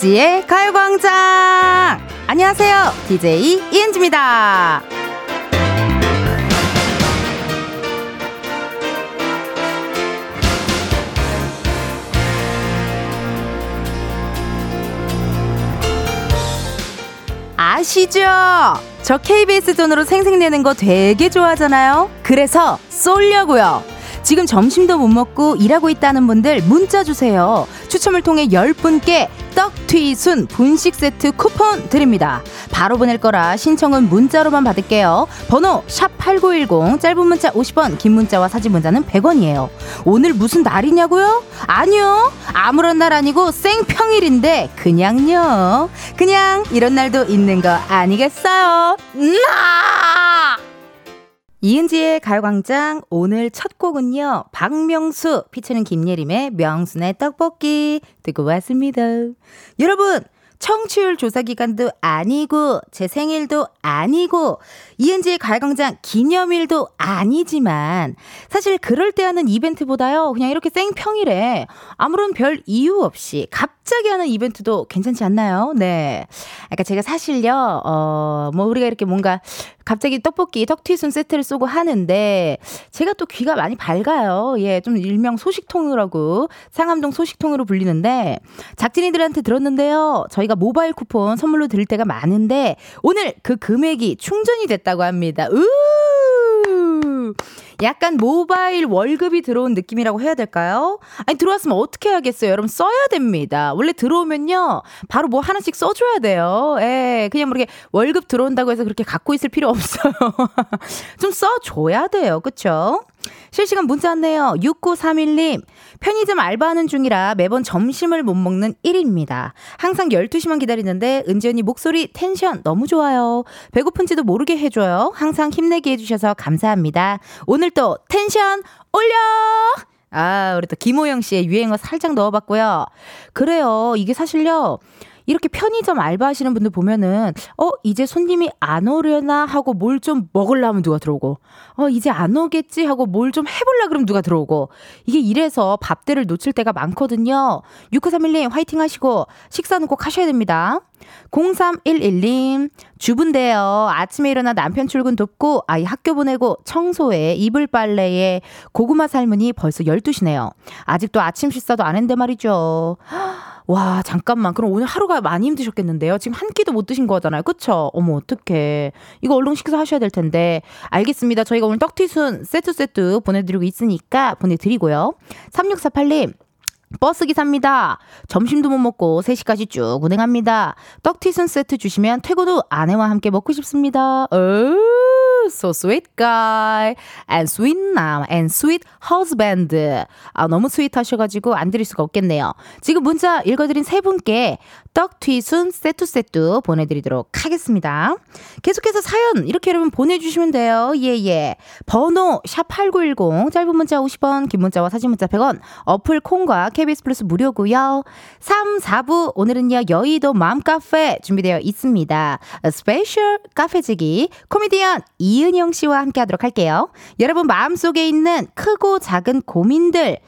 이은지의 가요광장! 안녕하세요. DJ 이은지입니다. 아시죠? 저 KBS 돈으로 생생내는 거 되게 좋아하잖아요. 그래서 쏠려고요. 지금 점심도 못 먹고 일하고 있다는 분들 문자 주세요. 추첨을 통해 10분께 떡튀순 분식 세트 쿠폰 드립니다. 바로 보낼 거라 신청은 문자로만 받을게요. 번호 샵 8910 짧은 문자 50원 긴 문자와 사진 문자는 100원이에요. 오늘 무슨 날이냐고요? 아니요. 아무런 날 아니고 생평일인데 그냥요. 그냥 이런 날도 있는 거 아니겠어요? 나! 이은지의 가요광장 오늘 첫 곡은요 박명수 피처는 김예림의 명순의 떡볶이 듣고 왔습니다. 여러분 청취율 조사 기간도 아니고 제 생일도 아니고 이은지의 가요광장 기념일도 아니지만 사실 그럴 때 하는 이벤트보다요 그냥 이렇게 생평일에 아무런 별 이유 없이 갑자기 하는 이벤트도 괜찮지 않나요? 네. 그러니까 제가 사실요 어 뭐 우리가 이렇게 뭔가 갑자기 떡볶이 떡튀순 세트를 쏘고 하는데 제가 또 귀가 많이 밝아요. 예, 좀 일명 소식통이라고 상암동 소식통으로 불리는데 작진이들한테 들었는데요. 저희가 모바일 쿠폰 선물로 드릴 때가 많은데 오늘 그 금액이 충전이 됐다 고 합니다. 으 약간 모바일 월급이 들어온 느낌이라고 해야 될까요? 아니, 들어왔으면 어떻게 해야겠어요? 여러분, 써야 됩니다. 원래 들어오면요, 바로 뭐 하나씩 써줘야 돼요. 예, 그냥 모르게 뭐 월급 들어온다고 해서 그렇게 갖고 있을 필요 없어요. 좀 써줘야 돼요. 그쵸? 실시간 문자 왔네요. 6931님. 편의점 알바하는 중이라 매번 점심을 못 먹는 1입니다. 항상 12시만 기다리는데 은지 언니 목소리 텐션 너무 좋아요. 배고픈지도 모르게 해줘요. 항상 힘내게 해주셔서 감사합니다. 오늘 또 텐션 올려! 아, 우리 또 김호영 씨의 유행어 살짝 넣어봤고요. 그래요. 이게 사실요. 이렇게 편의점 알바하시는 분들 보면은 어 이제 손님이 안 오려나 하고 뭘 좀 먹으려면 누가 들어오고 어 이제 안 오겠지 하고 뭘 좀 해볼라 그러면 누가 들어오고 이게 이래서 밥대를 놓칠 때가 많거든요. 6931님 화이팅 하시고 식사는 꼭 하셔야 됩니다. 0311님, 주부인데요. 아침에 일어나 남편 출근 돕고 아이 학교 보내고 청소에 이불 빨래에 고구마 삶으니 벌써 12시네요. 아직도 아침 식사도 안 했는데 말이죠. 와, 잠깐만. 그럼 오늘 하루가 많이 힘드셨겠는데요? 지금 한 끼도 못 드신 거잖아요. 그쵸? 어머, 어떡해. 이거 얼른 식사 하셔야 될 텐데. 알겠습니다. 저희가 오늘 떡튀순 세트 세트 보내드리고 있으니까 보내드리고요. 3648님. 버스 기사입니다. 점심도 못 먹고 3시까지 쭉 운행합니다. 떡튀순 세트 주시면 퇴고도 아내와 함께 먹고 싶습니다. 어 so sweet guy and sweet mom and sweet husband. 아, 너무 스윗하셔가지고 안 드릴 수가 없겠네요. 지금 문자 읽어드린 세 분께 떡튀순 세트 보내드리도록 하겠습니다. 계속해서 사연 이렇게 여러분 보내주시면 돼요. 예예. 예. 번호 샵8910 짧은 문자 50원 긴 문자와 사진 문자 100원 어플 콩과 KBS 플러스 무료고요. 3, 4부 오늘은요 여의도 맘카페 준비되어 있습니다. 스페셜 카페지기 코미디언 이은형 씨와 함께 하도록 할게요. 여러분 마음속에 있는 크고 작은 고민들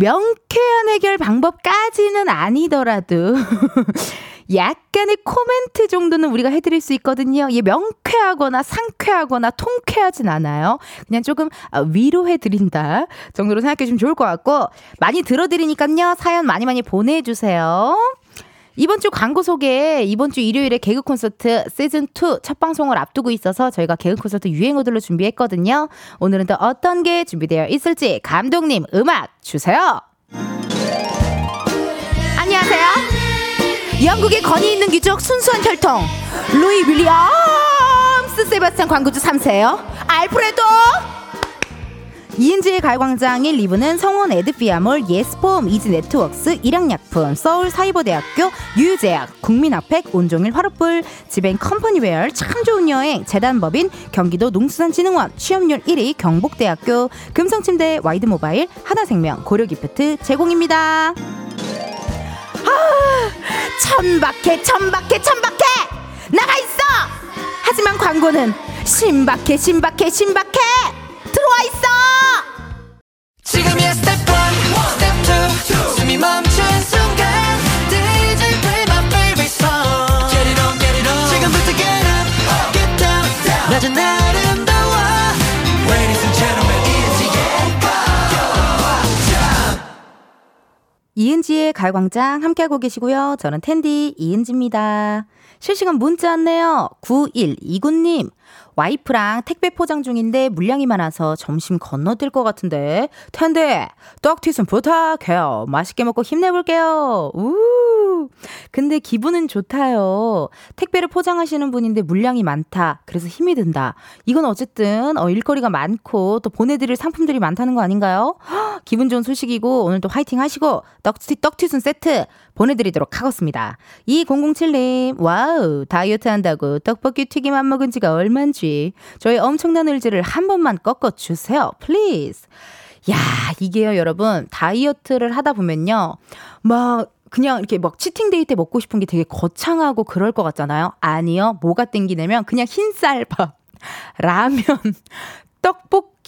명쾌한 해결 방법까지는 아니더라도 약간의 코멘트 정도는 우리가 해드릴 수 있거든요. 예, 명쾌하거나 상쾌하거나 통쾌하진 않아요. 그냥 조금 아, 위로해드린다 정도로 생각해 주면 좋을 것 같고 많이 들어드리니까요. 사연 많이 많이 보내주세요. 이번 주 광고 소개, 이번 주 일요일에 개그 콘서트 시즌 2 첫 방송을 앞두고 있어서 저희가 개그 콘서트 유행어들로 준비했거든요. 오늘은 또 어떤 게 준비되어 있을지 감독님 음악 주세요. 안녕하세요. 영국의 권위 있는 귀족 순수한 혈통 루이 윌리엄스 세바스찬 광고주 3세요. 알프레도 이은지의 가요광장 1, 2부는 성원 에드피아몰, 예스폼, 이지네트웍스, 일양약품, 서울사이버대학교, 유유제약, 국민아펙, 온종일 화롯불, 지벤 컴퍼니웨어, 참 좋은 여행, 재단법인, 경기도 농수산진흥원, 취업률 1위, 경북대학교, 금성침대, 와이드모바일, 하나생명, 고려기프트 제공입니다. 아, 천박해, 천박해, 천박해! 나가 있어! 하지만 광고는 신박해, 신박해, 신박해! 들어와 있어. 지금이야 스텝 1, 스텝 2, 숨이 멈춘 순간 DJ play my favorite song Get it on, get it on 지금부터 get up, get down, down 낮은 아름다워 Ladies and gentlemen, 이은지의 가광장 이은지의 가광장 함께하고 계시고요. 저는 텐디 이은지입니다. 실시간 문자 왔네요. 9129님. 와이프랑 택배 포장 중인데 물량이 많아서 점심 건너뛸 것 같은데. 텐데, 떡튀순 부탁해요. 맛있게 먹고 힘내볼게요. 우 근데 기분은 좋다요. 택배를 포장하시는 분인데 물량이 많다. 그래서 힘이 든다. 이건 어쨌든, 어, 일거리가 많고 또 보내드릴 상품들이 많다는 거 아닌가요? 허, 기분 좋은 소식이고 오늘도 화이팅 하시고 떡튀, 떡튀순 세트 보내드리도록 하겠습니다. 2007님, wow, 다이어트 한다고 떡볶이 튀김 안 먹은 지가 얼만지. 저희 엄청난 의지를 한 번만 꺾어주세요. please. 야, 이게요, 여러분. 다이어트를 하다 보면요. 막, 그냥 이렇게 막 치팅데이 때 먹고 싶은 게 되게 거창하고 그럴 것 같잖아요. 아니요. 뭐가 땡기냐면 그냥 흰쌀밥, 라면, 떡볶이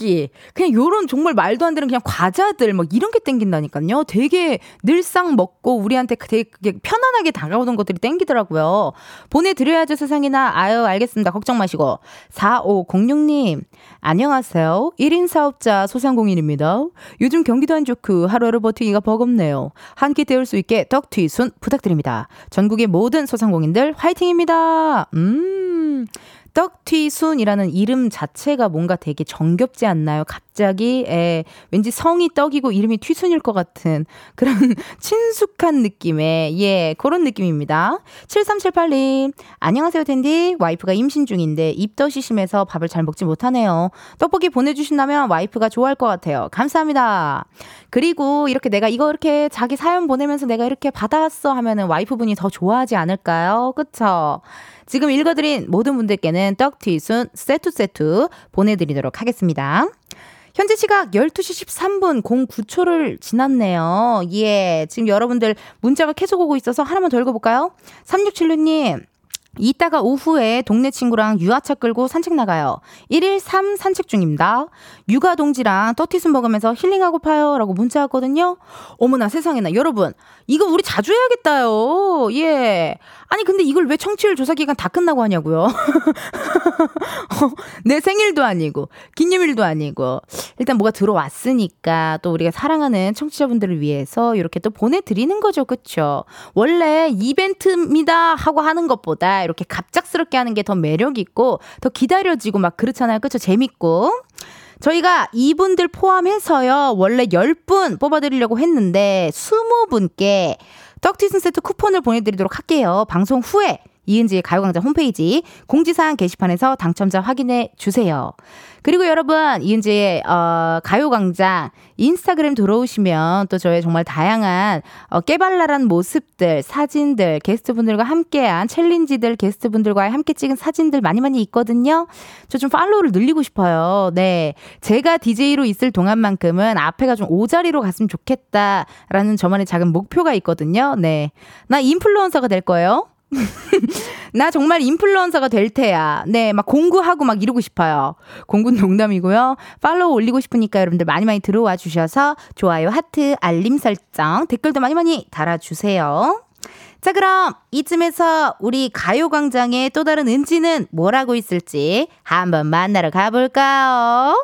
그냥 요런 정말 말도 안 되는 그냥 과자들 뭐 이런 게 땡긴다니까요. 되게 늘상 먹고 우리한테 되게 편안하게 다가오는 것들이 땡기더라고요. 보내드려야죠 세상에나. 아유 알겠습니다. 걱정 마시고. 4506님 안녕하세요. 1인 사업자 소상공인입니다. 요즘 경기도 안 좋고 하루하루 버티기가 버겁네요. 한 끼 때울 수 있게 떡튀순 부탁드립니다. 전국의 모든 소상공인들 화이팅입니다. 음. 떡튀순이라는 이름 자체가 뭔가 되게 정겹지 않나요? 갑자기 에, 왠지 성이 떡이고 이름이 튀순일 것 같은 그런 친숙한 느낌의 예 그런 느낌입니다. 7378님 안녕하세요 텐디 와이프가 임신 중인데 입덧이 심해서 밥을 잘 먹지 못하네요. 떡볶이 보내주신다면 와이프가 좋아할 것 같아요. 감사합니다. 그리고 이렇게 내가 이거 이렇게 자기 사연 보내면서 내가 이렇게 받아왔어 하면은 와이프분이 더 좋아하지 않을까요? 그쵸? 지금 읽어드린 모든 분들께는 떡튀순 세트 세트 보내드리도록 하겠습니다. 현재 시각 12시 13분 09초를 지났네요. 예. 지금 여러분들 문자가 계속 오고 있어서 하나만 더 읽어볼까요? 3676님. 이따가 오후에 동네 친구랑 유아차 끌고 산책 나가요. 1일 3 산책 중입니다. 육아 동지랑 떡티순 먹으면서 힐링하고 파요. 라고 문자 왔거든요. 어머나 세상에나. 여러분, 이거 우리 자주 해야겠다요. 예. 아니, 근데 이걸 왜 청취율 조사 기간 다 끝나고 하냐고요. 내 생일도 아니고, 기념일도 아니고. 일단 뭐가 들어왔으니까 또 우리가 사랑하는 청취자분들을 위해서 이렇게 또 보내드리는 거죠. 그쵸? 원래 이벤트입니다. 하고 하는 것보다 이렇게 갑작스럽게 하는 게 더 매력 있고, 더 기다려지고 막 그렇잖아요. 그쵸? 재밌고. 저희가 이분들 포함해서요, 원래 10분 뽑아드리려고 했는데, 20분께 떡튀순 세트 쿠폰을 보내드리도록 할게요. 방송 후에 이은지의 가요광장 홈페이지 공지사항 게시판에서 당첨자 확인해 주세요. 그리고 여러분, 이은지의, 어, 가요광장 인스타그램 들어오시면 또 저의 정말 다양한, 어, 깨발랄한 모습들, 사진들, 게스트분들과 함께한 챌린지들, 게스트분들과 함께 찍은 사진들 많이 많이 있거든요. 저 좀 팔로우를 늘리고 싶어요. 네. 제가 DJ로 있을 동안만큼은 앞에가 좀 오자리로 갔으면 좋겠다라는 저만의 작은 목표가 있거든요. 네. 나 인플루언서가 될 거예요. 나 정말 인플루언서가 될 테야. 네, 막 공구하고 막 이러고 싶어요. 공군 농담이고요. 팔로우 올리고 싶으니까 여러분들 많이 많이 들어와 주셔서 좋아요, 하트, 알림 설정, 댓글도 많이 많이 달아주세요. 자, 그럼 이쯤에서 우리 가요광장의 또 다른 은지는 뭘 하고 있을지 한번 만나러 가볼까요?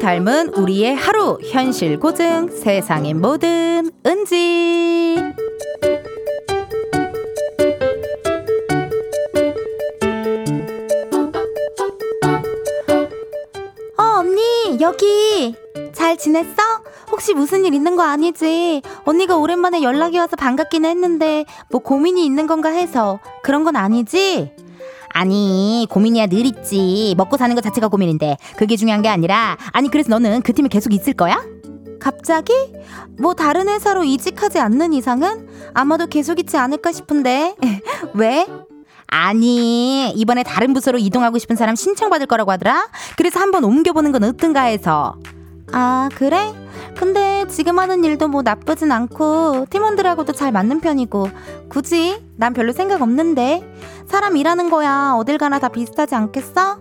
닮은 우리의 하루 현실 고증 세상의 모든 은지 어 언니 여기 잘 지냈어? 혹시 무슨 일 있는 거 아니지? 언니가 오랜만에 연락이 와서 반갑긴 했는데 뭐 고민이 있는 건가 해서 그런 건 아니지? 아니 고민이야 늘 있지 먹고 사는 것 자체가 고민인데 그게 중요한 게 아니라 아니 그래서 너는 그 팀에 계속 있을 거야? 갑자기? 뭐 다른 회사로 이직하지 않는 이상은 아마도 계속 있지 않을까 싶은데 왜? 아니 이번에 다른 부서로 이동하고 싶은 사람 신청받을 거라고 하더라 그래서 한번 옮겨보는 건 어떤가 해서 아 그래? 근데 지금 하는 일도 뭐 나쁘진 않고 팀원들하고도 잘 맞는 편이고 굳이 난 별로 생각 없는데 사람 일하는 거야 어딜 가나 다 비슷하지 않겠어?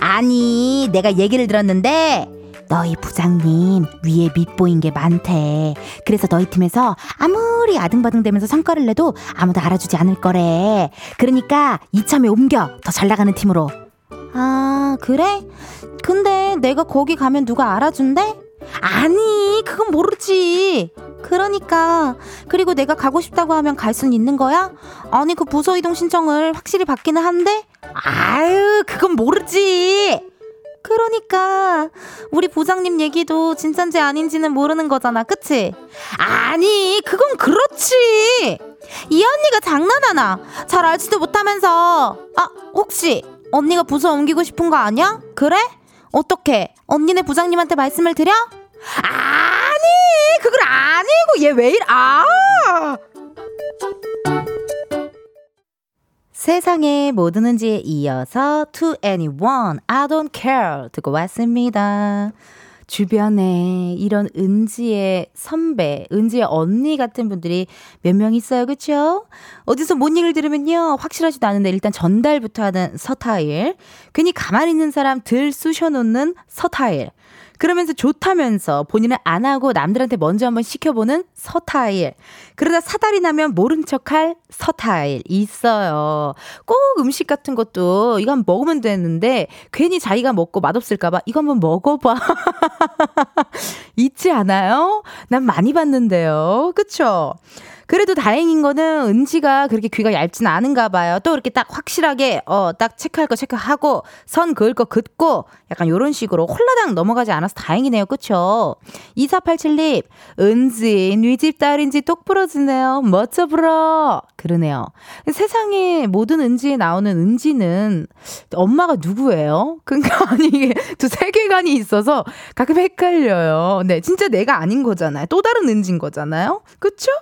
아니 내가 얘기를 들었는데 너희 부장님 위에 밑보인 게 많대. 그래서 너희 팀에서 아무리 아등바등대면서 성과를 내도 아무도 알아주지 않을 거래. 그러니까 이참에 옮겨. 더 잘 나가는 팀으로. 아, 그래? 근데 내가 거기 가면 누가 알아준대? 아니, 그건 모르지. 그러니까. 그리고 내가 가고 싶다고 하면 갈 수는 있는 거야? 아니, 그 부서 이동 신청을 확실히 받기는 한데? 아유, 그건 모르지. 그러니까 우리 부장님 얘기도 진짠지 아닌지는 모르는 거잖아 그치? 아니 그건 그렇지 이 언니가 장난하나 잘 알지도 못하면서 아 혹시 언니가 부서 옮기고 싶은 거 아니야? 그래? 어떻게? 언니네 부장님한테 말씀을 드려? 아니 그걸 아니고 얘 왜 이래 아 세상의 모든 은지에 이어서 To Anyone, I Don't Care 듣고 왔습니다. 주변에 이런 은지의 선배, 은지의 언니 같은 분들이 몇 명 있어요. 그쵸? 어디서 뭔 얘기를 들으면요. 확실하지도 않은데 일단 전달부터 하는 서타일. 괜히 가만히 있는 사람 들 쑤셔놓는 서타일. 그러면서 좋다면서 본인은 안 하고 남들한테 먼저 한번 시켜보는 서타일. 그러다 사달이 나면 모른 척할 서타일 있어요. 꼭 음식 같은 것도 한번 먹으면 되는데 괜히 자기가 먹고 맛없을까봐 이거 한번 먹어봐. 있지 않아요? 난 많이 봤는데요. 그쵸? 그래도 다행인 거는 은지가 그렇게 귀가 얇진 않은가 봐요. 또 이렇게 딱 확실하게 어 딱 체크할 거 체크하고 선 그을 거 긋고 약간 요런 식으로 홀라당 넘어가지 않아서 다행이네요. 그쵸? 2487님 은지 뉘집 딸인지 똑 부러지네요. 멋져 불어. 그러네요. 세상에 모든 은지에 나오는 은지는 엄마가 누구예요? 그러니까 아니 이게 두 세계관이 있어서 가끔 헷갈려요. 네, 진짜 내가 아닌 거잖아요. 또 다른 은지인 거잖아요. 그쵸?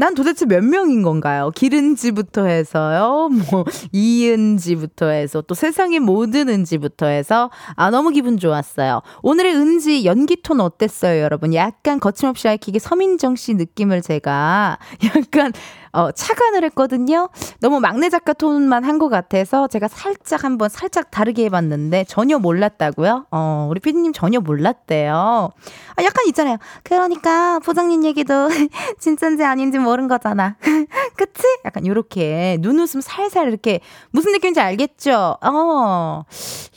난 도대체 몇 명인 건가요? 기른지부터 해서요, 뭐, 이은지부터 해서, 또 세상의 모든 은지부터 해서, 아, 너무 기분 좋았어요. 오늘의 은지 연기 톤 어땠어요, 여러분? 약간 거침없이 알키기 서민정 씨 느낌을 제가 약간 어, 착안을 했거든요. 너무 막내 작가 톤만 한 것 같아서 제가 살짝 한번 살짝 다르게 해봤는데 전혀 몰랐다고요? 어, 우리 피디님 전혀 몰랐대요. 아, 약간 있잖아요. 그러니까 부장님 얘기도 진짠지 아닌지 모른 거잖아. 그치? 약간 요렇게 눈웃음 살살 이렇게 무슨 느낌인지 알겠죠? 어,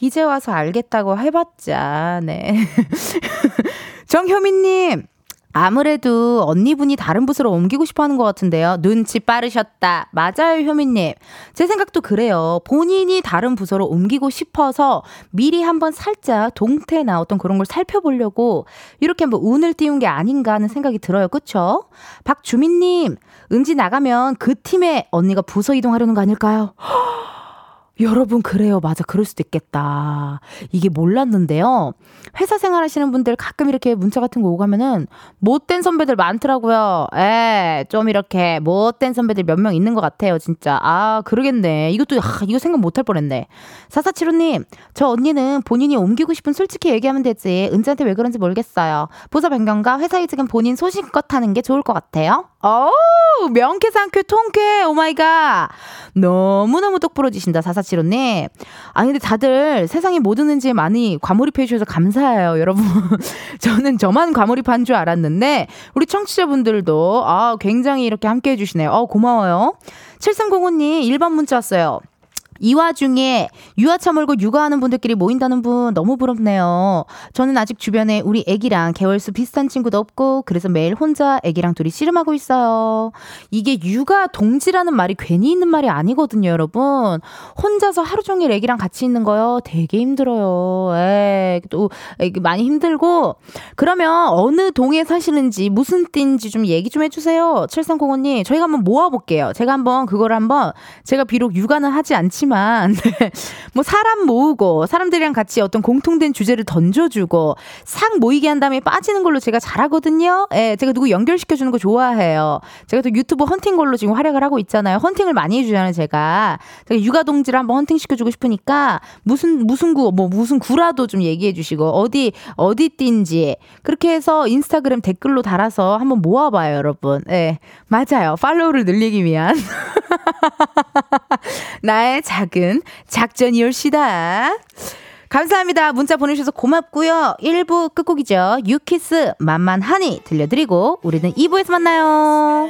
이제 와서 알겠다고 해봤자, 네. 정효민님, 아무래도 언니분이 다른 부서로 옮기고 싶어 하는 것 같은데요. 눈치 빠르셨다. 맞아요, 효민님. 제 생각도 그래요. 본인이 다른 부서로 옮기고 싶어서 미리 한번 살짝 동태나 어떤 그런 걸 살펴보려고 이렇게 한번 운을 띄운 게 아닌가 하는 생각이 들어요. 그쵸? 박주민님, 은지 나가면 그 팀에 언니가 부서 이동하려는 거 아닐까요? 여러분, 그래요. 맞아. 그럴 수도 있겠다. 이게 몰랐는데요. 회사 생활 하시는 분들 가끔 이렇게 문자 같은 거 오고 가면은 못된 선배들 많더라고요. 에, 좀 이렇게 못된 선배들 몇 명 있는 것 같아요. 진짜. 아, 그러겠네. 이것도, 아, 이거 생각 못 할 뻔 했네. 사사치로님, 저 언니는 본인이 옮기고 싶은 솔직히 얘기하면 되지. 은지한테 왜 그런지 모르겠어요. 부서 변경과 회사 이직은 본인 소신껏 하는 게 좋을 것 같아요. 어우, 명쾌 상쾌 통쾌. oh my god. 너무너무 똑부러지신다, 사사치로님. 아니, 근데 다들 세상에 뭐 드는지 많이 과몰입해 주셔서 감사해요, 여러분. 저는 저만 과몰입한 줄 알았는데, 우리 청취자분들도, 아, 굉장히 이렇게 함께 해주시네요. 어, 고마워요. 7305님, 1번 문자 왔어요. 이 와중에 유아차 몰고 육아하는 분들끼리 모인다는 분 너무 부럽네요. 저는 아직 주변에 우리 애기랑 개월수 비슷한 친구도 없고 그래서 매일 혼자 애기랑 둘이 씨름하고 있어요. 이게 육아 동지라는 말이 괜히 있는 말이 아니거든요, 여러분. 혼자서 하루 종일 애기랑 같이 있는 거요. 되게 힘들어요. 에, 또 많이 힘들고 그러면 어느 동에 사시는지 무슨 띠인지 좀 얘기 좀 해주세요. 7305님 저희가 한번 모아볼게요. 제가 한번 그걸 한번 제가 비록 육아는 하지 않지만 하지만 네. 뭐 사람 모으고 사람들이랑 같이 어떤 공통된 주제를 던져주고 상 모이게 한 다음에 빠지는 걸로 제가 잘하거든요. 예, 제가 누구 연결시켜 주는 거 좋아해요. 제가 또 유튜브 헌팅 걸로 지금 활약을 하고 있잖아요. 헌팅을 많이 해주잖아요, 제가. 제가 육아 동지를 한번 헌팅 시켜주고 싶으니까 무슨 무슨 구 뭐 무슨 구라도 좀 얘기해 주시고 어디 어디 뛴지 그렇게 해서 인스타그램 댓글로 달아서 한번 모아봐요, 여러분. 예, 맞아요. 팔로우를 늘리기 위한 나의 작은 작전이올시다. 감사합니다. 문자 보내주셔서 고맙고요. 1부 끝곡이죠. 유키스 만만하니 들려드리고 우리는 2부에서 만나요.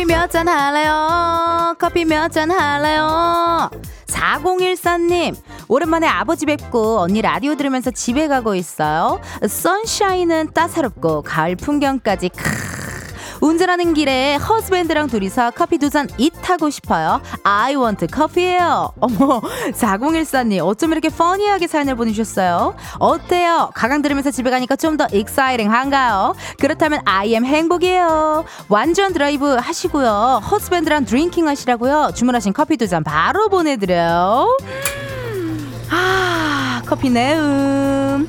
커피 몇 잔 할래요? 커피 몇 잔 할래요? 4014님, 오랜만에 아버지 뵙고 언니 라디오 들으면서 집에 가고 있어요. sunshine은 따사롭고 가을 풍경까지 크 운전하는 길에 husband랑 둘이서 커피 두잔 eat하고 싶어요. I want 커피예요. 어머, 4014님 어쩜 이렇게 funny하게 사연을 보내주셨어요? 어때요? 가강 들으면서 집에 가니까 좀 더 exciting한가요? 그렇다면 I am 행복이에요. 안전 드라이브 하시고요. husband랑 drinking 하시라고요. 주문하신 커피 두 잔 바로 보내드려요. 아, 커피 내음.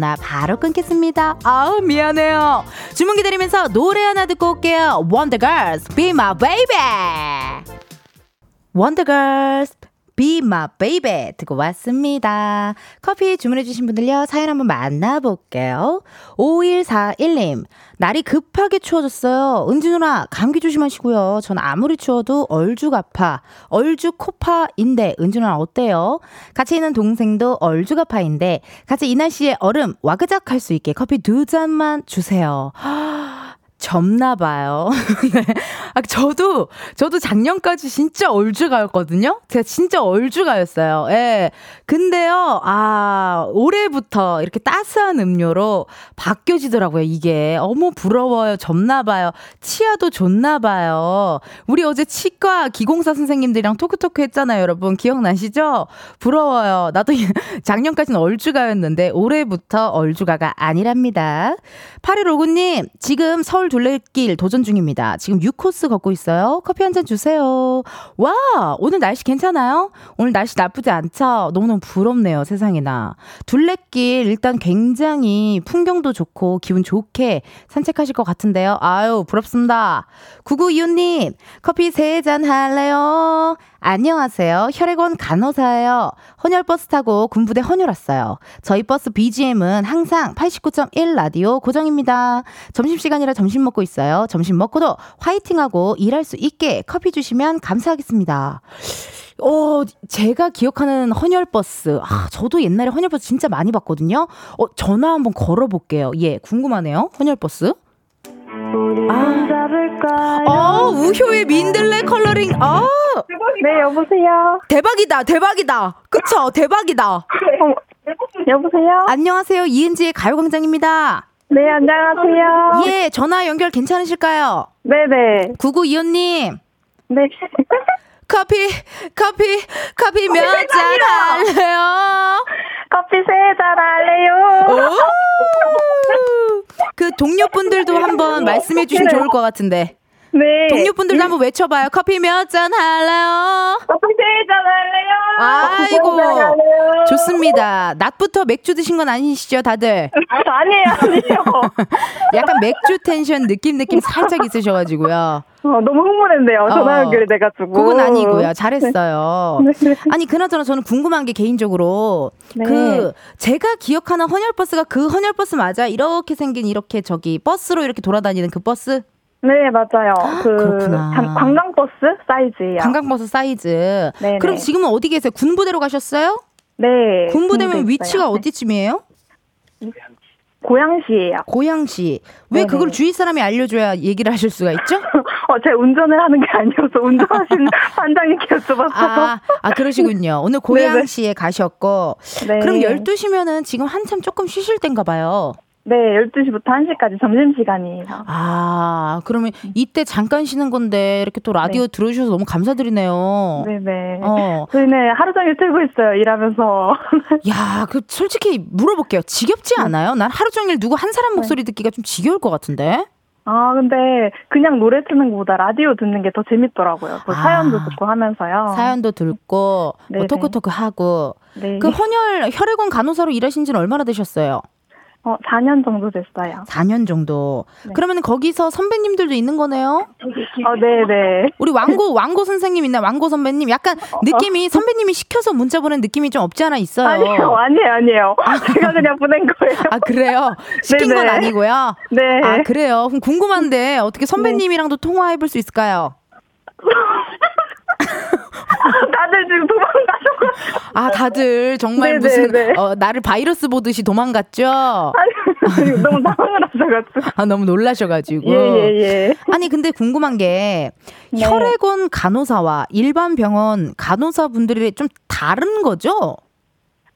화 바로 끊겠습니다. 아우 미안해요. 주문 기다리면서 노래 하나 듣고 올게요. Girls, Be My Baby. Girls. Be My Baby 듣고 왔습니다. 커피 주문해주신 분들요, 사연 한번 만나볼게요. 5141님, 날이 급하게 추워졌어요. 은지 누나, 감기 조심하시고요. 전 아무리 추워도 얼죽 아파. 얼죽 코파인데, 은지 누나 어때요? 같이 있는 동생도 얼죽 아파인데, 같이 이 날씨에 얼음 와그작 할 수 있게 커피 두 잔만 주세요. 접나 봐요. 네. 아, 저도, 저도 작년까지 진짜 얼주가였거든요? 제가 진짜 얼주가였어요. 예. 근데요, 아, 올해부터 이렇게 따스한 음료로 바뀌어지더라고요, 이게. 어머, 부러워요. 접나 봐요. 치아도 좋나 봐요. 우리 어제 치과 기공사 선생님들이랑 토크토크 했잖아요, 여러분. 기억나시죠? 부러워요. 나도 작년까지는 얼주가였는데, 올해부터 얼주가가 아니랍니다. 8159님, 지금 서울 둘레길 도전 중입니다. 지금 6코스 걷고 있어요. 커피 한 잔 주세요. 와, 오늘 날씨 괜찮아요? 오늘 날씨 나쁘지 않죠? 너무너무 부럽네요, 세상에나. 둘레길 일단 굉장히 풍경도 좋고 기분 좋게 산책하실 것 같은데요. 아유, 부럽습니다. 9925님, 커피 세 잔 할래요? 안녕하세요. 혈액원 간호사예요. 헌혈버스 타고 군부대 헌혈 왔어요. 저희 버스 BGM은 항상 89.1 라디오 고정입니다. 점심시간이라 점심 먹고 있어요. 점심 먹고도 화이팅하고 일할 수 있게 커피 주시면 감사하겠습니다. 어, 제가 기억하는 헌혈버스. 아, 저도 옛날에 헌혈버스 진짜 많이 봤거든요. 어, 전화 한번 걸어볼게요. 예, 궁금하네요. 헌혈버스. 아, 어, 우효의 민들레 컬러링. 아, 네, 여보세요. 대박이다, 대박이다. 그쵸, 대박이다. 여보세요? 안녕하세요. 이은지의 가요광장입니다. 네, 안녕하세요. 예, 전화 연결 괜찮으실까요? 네네. 9925님, 네. 커피, 커피, 커피 몇 잔 할래요? 커피 세 잔 할래요? 오! 그 동료분들도 한번 말씀해 주시면 좋을 것 같은데. 네. 동료분들도 한번 외쳐봐요. 커피 몇 잔 할래요? 커피 세잔 할래요? 아이고. 세잔 할래요? 좋습니다. 낮부터 맥주 드신 건 아니시죠, 다들? 아, 아니에요, 아니에요. 약간 맥주 텐션 느낌 느낌 살짝 있으셔가지고요. 어, 너무 흥분했네요. 전화 어, 연결이 돼가지고. 그건 아니고요. 잘했어요. 네. 아니 그나저나 저는 궁금한 게 개인적으로 네. 그 제가 기억하는 헌혈버스가 그 헌혈버스 맞아? 이렇게 생긴 이렇게 저기 버스로 이렇게 돌아다니는 그 버스? 네, 맞아요. 그 그렇구나. 관- 관광버스 사이즈예요. 관광버스 사이즈. 네네. 그럼 지금은 어디 계세요? 군부대로 가셨어요? 네. 군부대면 군부대 위치가 있어요. 어디쯤이에요? 고양시예요. 고양시. 왜 네네. 그걸 주위 사람이 알려줘야 얘기를 하실 수가 있죠? 어, 제가 운전을 하는 게 아니어서 운전하시는 반장님께 여쭤봤어요. 아, 아 그러시군요. 오늘 고양시에 가셨고. 네. 그럼 12시면은 지금 한참 조금 쉬실 땐가 봐요. 네, 12시부터 1시까지 점심시간이에요. 아, 그러면 이때 잠깐 쉬는 건데 이렇게 또 라디오 들어주셔서 너무 감사드리네요. 네네. 어. 저희는 하루 종일 틀고 있어요, 일하면서. 야, 그 솔직히 물어볼게요. 지겹지 네. 않아요? 난 하루 종일 누구 한 사람 목소리 듣기가 좀 지겨울 것 같은데. 아, 근데 그냥 노래 트는 것보다 라디오 듣는 게 더 재밌더라고요. 뭐 아. 사연도 듣고 하면서요. 사연도 듣고 뭐. 토크토크 하고 네. 그 헌혈 혈액원 간호사로 일하신 지는 얼마나 되셨어요? 어, 4년 정도 됐어요. 4년 정도. 네. 그러면 거기서 선배님들도 있는 거네요? 어, 네네. 우리 왕고 왕고 선생님 있나 왕고 선배님 약간 느낌이 선배님이 시켜서 문자 보낸 느낌이 좀 없지 않아 있어요. 아니요, 아니에요, 아니에요. 제가 그냥 보낸 거예요. 아 그래요? 시킨 건 네네. 아니고요. 네. 아 그래요. 그럼 궁금한데 어떻게 선배님이랑도 통화해 볼 수 있을까요? 다들 지금 도망가셔가지고. 아 다들 정말 네네, 무슨 네. 어, 나를 바이러스 보듯이 도망갔죠? 아니, 너무 당황을 하셔가지고. 아 너무 놀라셔가지고. 예, 예, 예. 아니 근데 궁금한 게 네. 혈액원 간호사와 일반 병원 간호사 분들이 좀 다른 거죠?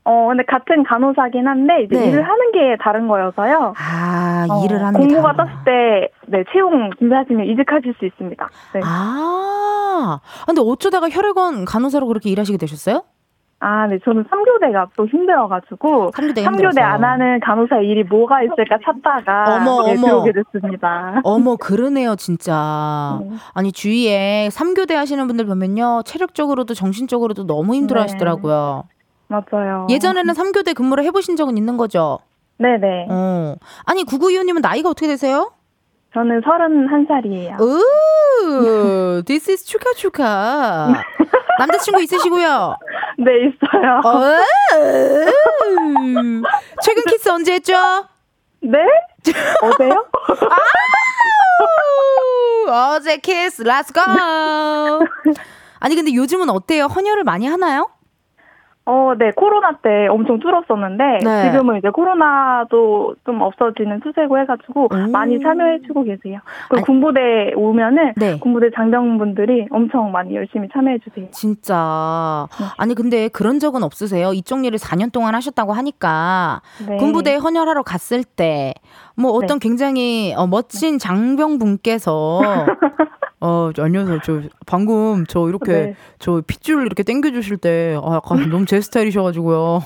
어, 근데 같은 간호사긴 한데, 이제 네. 일을 하는 게 다른 거여서요. 아 어, 일을 하는 게 공고가. 떴을 때, 네, 채용 준비하시면 이직하실 수 있습니다. 네. 아 근데 어쩌다가 혈액원 간호사로 그렇게 일하시게 되셨어요? 아, 네, 저는 3교대가 또 힘들어가지고, 삼교대 3교대 힘들어서. 안 하는 간호사 일이 뭐가 있을까 찾다가, 어머, 네, 어머. 들어오게 됐습니다. 어머 그러네요 진짜. 네. 아니 주위에 삼교대 하시는 분들 보면요 체력적으로도 정신적으로도 너무 힘들어 네. 하시더라고요. 맞아요. 예전에는 삼교대 근무를 해보신 적은 있는 거죠? 네네. 어. 아니 구구이호님은 나이가 어떻게 되세요? 저는 31살이에요. 오, this is 축하 축하. 남자친구 있으시고요. 네, 있어요. 어, 최근 키스 언제 했죠? 네? 어제요? 어제 키스, let's go. 아니 근데 요즘은 어때요? 헌혈을 많이 하나요? 어, 네, 코로나 때 엄청 줄었었는데, 네. 지금은 이제 코로나도 좀 없어지는 추세고 해가지고, 오. 많이 참여해주고 계세요. 그리고 아니- 군부대 오면은, 네. 군부대 장병분들이 엄청 많이 열심히 참여해주세요. 진짜. 네. 아니 근데 그런 적은 없으세요? 이쪽 일을 4년 동안 하셨다고 하니까 네. 군부대에 헌혈하러 갔을 때 뭐 어떤 굉장히 어, 멋진 장병분께서 어, 저 안녕하세요. 저 방금 저 이렇게 네. 저 핏줄 이렇게 당겨 주실 때 아, 약간 너무 제 스타일이셔 가지고요.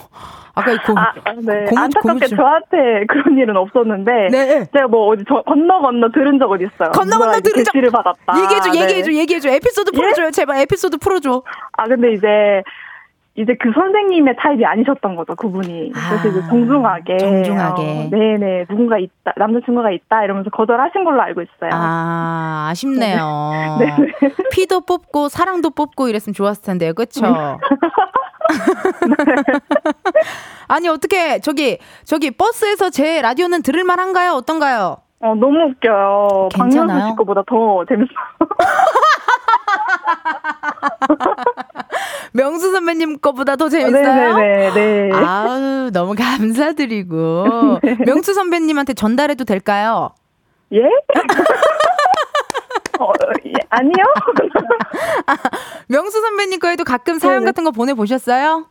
아까 이거 아, 네. 고무- 안타깝게 고무줄. 저한테 그런 일은 없었는데, 네. 제가 뭐 어디 저 건너 건너 들은 적은 있어요. 건너 건너 들은 적- 받았다. 얘기해줘, 네. 얘기해 줘, 얘기해 줘. 에피소드 풀어 줘요, 제발 에피소드 풀어 줘. 아 근데 이제 이제 그 선생님의 타입이 아니셨던 거죠 그분이 그래서 아, 이제 정중하게 정중하게. 어, 네네 누군가 있다 남자친구가 있다 이러면서 거절하신 걸로 알고 있어요. 아, 아쉽네요. 네. 피도 뽑고 사랑도 뽑고 이랬으면 좋았을 텐데요. 그쵸? 아니, 어떻게, 저기, 저기, 버스에서 제 라디오는 들을 만한가요? 어떤가요? 어 너무 웃겨요. 괜찮아요? 박명수 씨 거보다 더 재밌어. 명수 선배님 거보다 더 재밌어요? 네네네 네. 아우, 너무 감사드리고. 명수 선배님한테 전달해도 될까요? 예? 어, 예, 아니요. 명수 선배님 거에도 가끔 사연 네네. 같은 거 보내보셨어요?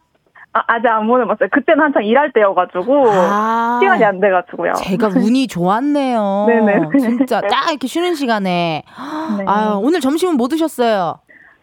아, 아직 안 보내봤어요. 그때는 한창 일할 때여가지고 아. 시간이 안 돼가지고요. 제가 운이 좋았네요. 네네. 진짜 딱 이렇게 쉬는 시간에. 네. 아 오늘 점심은 뭐 드셨어요?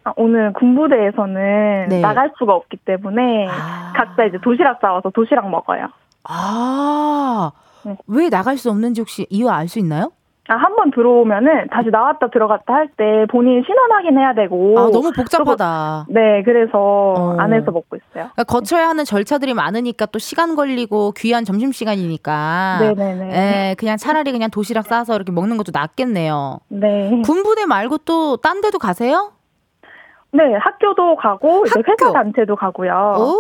아, 오늘 군부대에서는 네. 나갈 수가 없기 때문에 아. 각자 이제 도시락 싸와서 도시락 먹어요. 아, 네. 왜 나갈 수 없는지 혹시 이유 알 수 있나요? 아, 한 번 들어오면은 다시 나왔다 들어갔다 할 때 본인 신원 확인해야 되고. 아, 너무 복잡하다. 네, 그래서 어. 안에서 먹고 있어요. 그러니까 거쳐야 하는 절차들이 많으니까 또 시간 걸리고 귀한 점심 시간이니까. 네네네. 예, 그냥 차라리 그냥 도시락 싸서 이렇게 먹는 것도 낫겠네요. 네. 군부대 말고 또 딴 데도 가세요? 네, 학교도 가고, 이제 학교. 회사 단체도 가고요. 오.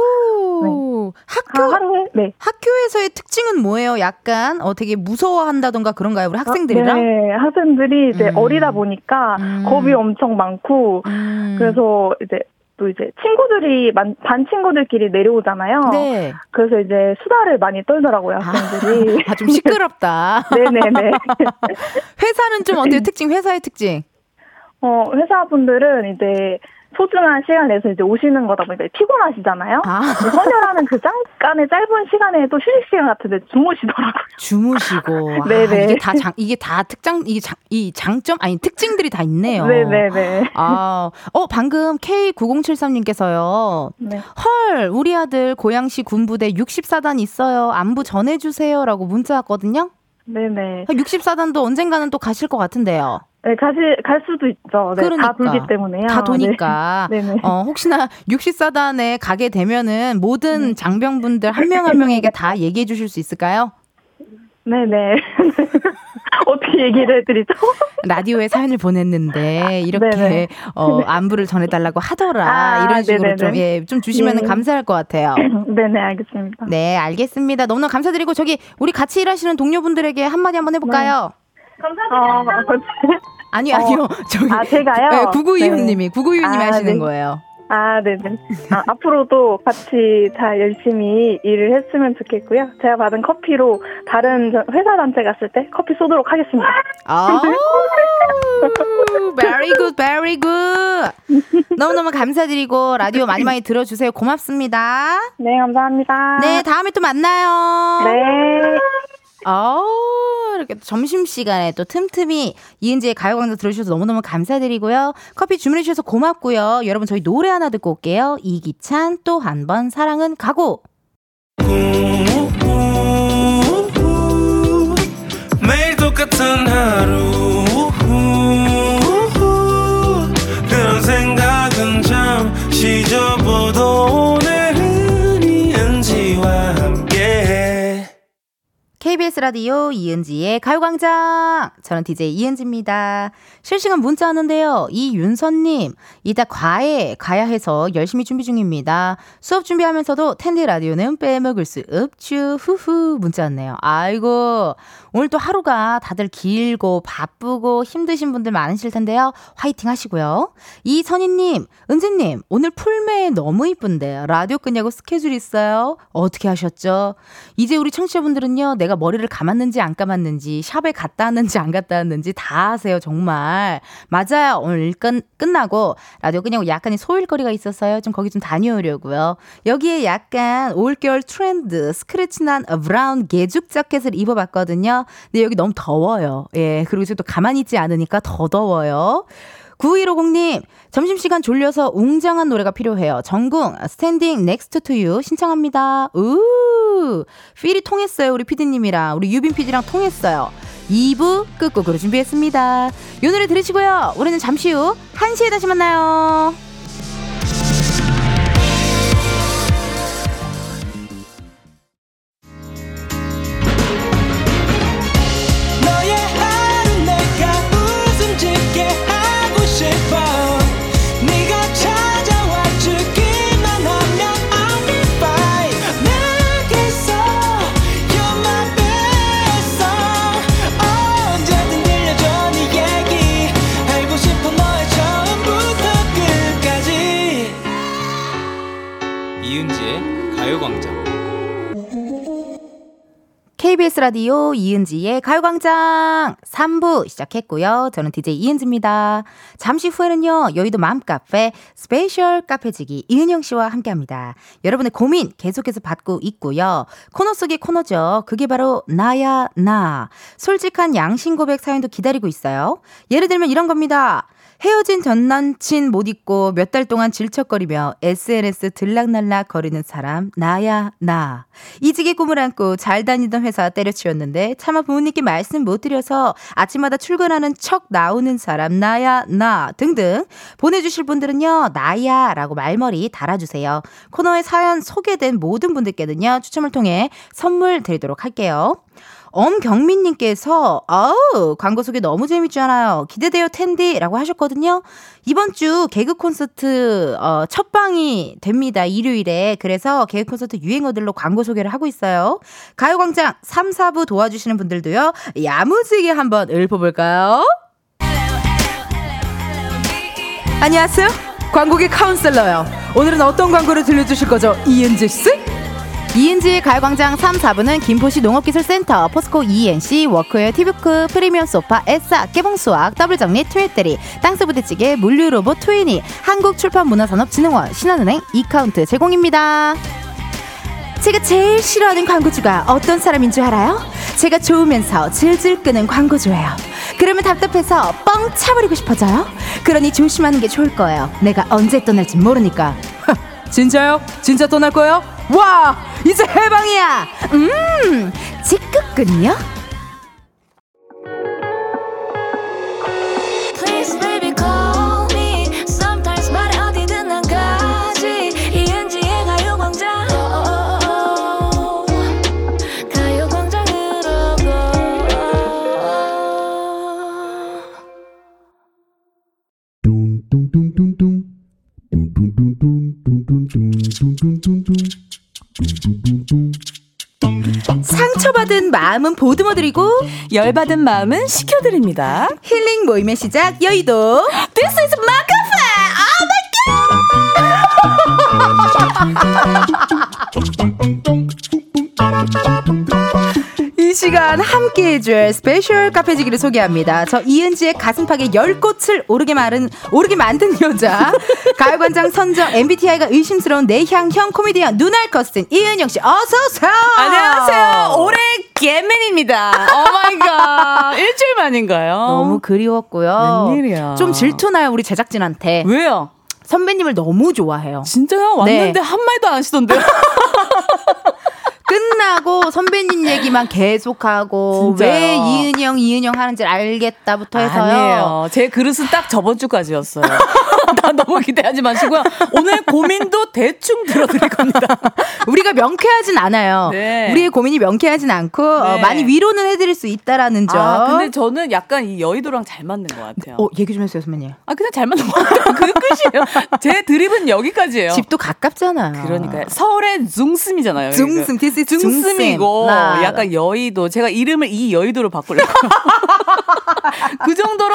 오, 학교 하- 하루에 네. 학교에서의 특징은 뭐예요? 약간 어 되게 무서워한다던가 그런가요? 우리 학생들이랑? 네, 학생들이 이제 음. 어리다 보니까 음. 겁이 엄청 많고 음. 그래서 이제 또 이제 친구들이 만- 반 친구들끼리 내려오잖아요. 네. 그래서 이제 수다를 많이 떨더라고요 학생들이. 아, 좀 시끄럽다. 네네네. 회사는 좀 어때요? 특징, 회사의 특징. 어 회사 분들은 이제 소중한 시간 내서 이제 오시는 거다 보니까 피곤하시잖아요. 아, 헌혈하는 그 잠깐의 짧은 시간에 또 휴식 시간 같은데 주무시더라고요. 주무시고. 아, 네네. 이게 다 장, 이게 다 특장, 이게 장, 이 장점, 아니, 특징들이 다 있네요. 네네네. 아, 어, 방금 K9073님께서요. 네. 헐, 우리 아들 고양시 군부대 64단 있어요. 안부 전해주세요. 라고 문자 왔거든요. 네네. 64단도 언젠가는 또 가실 것 같은데요. 네, 가실, 갈 수도 있죠. 네, 그러니까. 다 돌기 때문에요. 다 도니까. 네. 어, 혹시나 64단에 가게 되면은 모든 장병분들 한명한 명에게 다 얘기해 주실 수 있을까요? 네네. 어떻게 얘기를 해드리죠? 라디오에 사연을 보냈는데 이렇게 네네. 어, 안부를 전해달라고 하더라 아, 이런 식으로 네네네. 좀, 예, 좀 주시면 예. 감사할 것 같아요. 네네, 알겠습니다. 네, 알겠습니다. 너무너무 감사드리고 저기 우리 같이 일하시는 동료분들에게 한마디 한번 해볼까요? 감사합니다. 아니요, 아니요. 저기 아, 제가요? 네, 구구이웃님이 네. 구구이웃님이 아, 하시는 네. 거예요. 아, 네네. 아, 앞으로도 같이 다 열심히 일을 했으면 좋겠고요. 제가 받은 커피로 다른 저- 회사 단체 갔을 때 커피 쏘도록 하겠습니다. 아, very good, very good. 너무너무 감사드리고 라디오 많이 많이 들어주세요. 고맙습니다. 네, 감사합니다. 네, 다음에 또 만나요. 네. 어, 이렇게 점심시간에 또 틈틈이 이은지의 가요광장 들어주셔서 너무너무 감사드리고요. 커피 주문해주셔서 고맙고요. 여러분, 저희 노래 하나 듣고 올게요. 이기찬 또 한 번 사랑은 가고. 매일 똑같은 하루 그런 생각은 잠시 접어도 KBS 라디오 이은지의 가요광장. 저는 DJ 이은지입니다. 실시간 문자 왔는데요. 이윤선님, 이따 과외 가야 해서 열심히 준비 중입니다. 수업 준비하면서도 텐디 라디오는 빼먹을 수 없쥬. 후후. 문자 왔네요. 아이고. 오늘 또 하루가 다들 길고 바쁘고 힘드신 분들 많으실 텐데요. 화이팅 하시고요. 이선희님, 은지님, 오늘 풀메 너무 이쁜데 라디오 끄냐고 스케줄 있어요? 어떻게 하셨죠? 이제 우리 청취자분들은요, 내가 머리를 감았는지 안 감았는지, 샵에 갔다 왔는지 안 갔다 왔는지 다 아세요, 정말. 맞아요. 오늘 일 끝, 끝나고 라디오 끝나고 약간의 소일거리가 있었어요. 좀 거기 좀 다녀오려고요. 여기에 약간 올겨울 트렌드 스크래치 난 브라운 가죽 자켓을 입어봤거든요. 근데 여기 너무 더워요. 예. 그리고 이제 또 가만히 있지 않으니까 더 더워요. 9150님, 점심시간 졸려서 웅장한 노래가 필요해요. 정국, Standing Next to You 신청합니다. 우! 필이 통했어요. 우리 피디님이랑. 우리 유빈 피디랑 통했어요. 2부 끝곡으로 준비했습니다. 이 노래 들으시고요. 우리는 잠시 후 1시에 다시 만나요. 웃 KBS 라디오 이은지의 가요광장 3부 시작했고요. 저는 DJ 이은지입니다. 잠시 후에는요, 여의도 맘카페 special 카페지기 이은형 씨와 함께 합니다. 여러분의 고민 계속해서 받고 있고요. 코너 속의 코너죠. 그게 바로 나야, 나. 솔직한 양심 고백 사연도 기다리고 있어요. 예를 들면 이런 겁니다. 헤어진 전 남친 못 잊고 몇 달 동안 질척거리며 SNS 들락날락 거리는 사람 나야 나. 이직의 꿈을 안고 잘 다니던 회사 때려치웠는데 차마 부모님께 말씀 못 드려서 아침마다 출근하는 척 나오는 사람 나야 나 등등 보내주실 분들은요 나야 라고 말머리 달아주세요. 코너에 사연 소개된 모든 분들께는요 추첨을 통해 선물 드리도록 할게요 엄경민님께서, 아우, 광고 소개 너무 재밌잖아요. 기대돼요, 텐디. 라고 하셨거든요. 이번 주 개그 콘서트, 어, 첫 방이 됩니다. 일요일에. 그래서 개그 콘서트 유행어들로 광고 소개를 하고 있어요. 가요광장 3, 4부 도와주시는 분들도요, 야무지게 한번 읊어볼까요? 안녕하세요. 광고계 카운셀러요. 오늘은 어떤 광고를 들려주실 거죠? 이은지 씨? 이은지의 가요광장 3, 4부는 김포시 농업기술센터, 포스코 E&C, 워크웨어 티브크, 프리미엄 소파, 에싸, 깨봉수학, 더블정리, 트웨테리, 땅스부대찌개, 물류로봇 트위니, 한국출판문화산업진흥원, 신한은행, 이카운트 제공입니다. 제가 제일 싫어하는 광고주가 어떤 사람인 줄 알아요? 제가 좋으면서 질질 끄는 광고주예요. 그러면 답답해서 뻥 차버리고 싶어져요. 그러니 조심하는 게 좋을 거예요. 내가 언제 떠날지 모르니까. 진짜요? 진짜 떠날 거예요? 와, 이제 해방이야. 음, 직급군요. 마음은 보듬어 드리고 열받은 마음은 식혀 드립니다. 힐링 모임의 시작 여의도. This is 맘카페. 이 시간 함께 해줄 special 카페지기를 소개합니다. 저 이은지의 가슴팍에 열 꽃을 오르게 마른, 오르게 만든 여자. 가요광장 선정 MBTI가 의심스러운 내향형 코미디언 눈알 커스틴 이은형 씨 어서오세요. 안녕하세요. 올해 개맨입니다. oh my god. 일주일 만인가요? 너무 그리웠고요. 웬일이야. 좀 질투나요, 우리 제작진한테. 왜요? 선배님을 너무 좋아해요. 진짜요? 왔는데 네. 한마디도 안 하시던데요? 끝나고 선배님 얘기만 계속하고 진짜요? 왜 이은형 이은형 하는지 알겠다부터 해서요. 아니에요. 제 그릇은 딱 저번 주까지였어요. 나 너무 기대하지 마시고요. 오늘 고민도 대충 들어드릴 겁니다. 우리가 명쾌하진 않아요. 네. 우리의 고민이 명쾌하진 않고 어, 네. 많이 위로는 해드릴 수 있다라는 점. 아, 근데 저는 약간 이 여의도랑 잘 맞는 것 같아요. 어, 얘기 좀 해주세요, 선배님. 아, 그냥 잘 맞는 것 같아요. 그 끝이에요. 제 드립은 여기까지예요. 집도 가깝잖아. 그러니까 서울의 중심이잖아요. 중심, is 중심이고 중심. 약간 여의도 제가 이름을 이 여의도로 바꾸려고. 그 정도로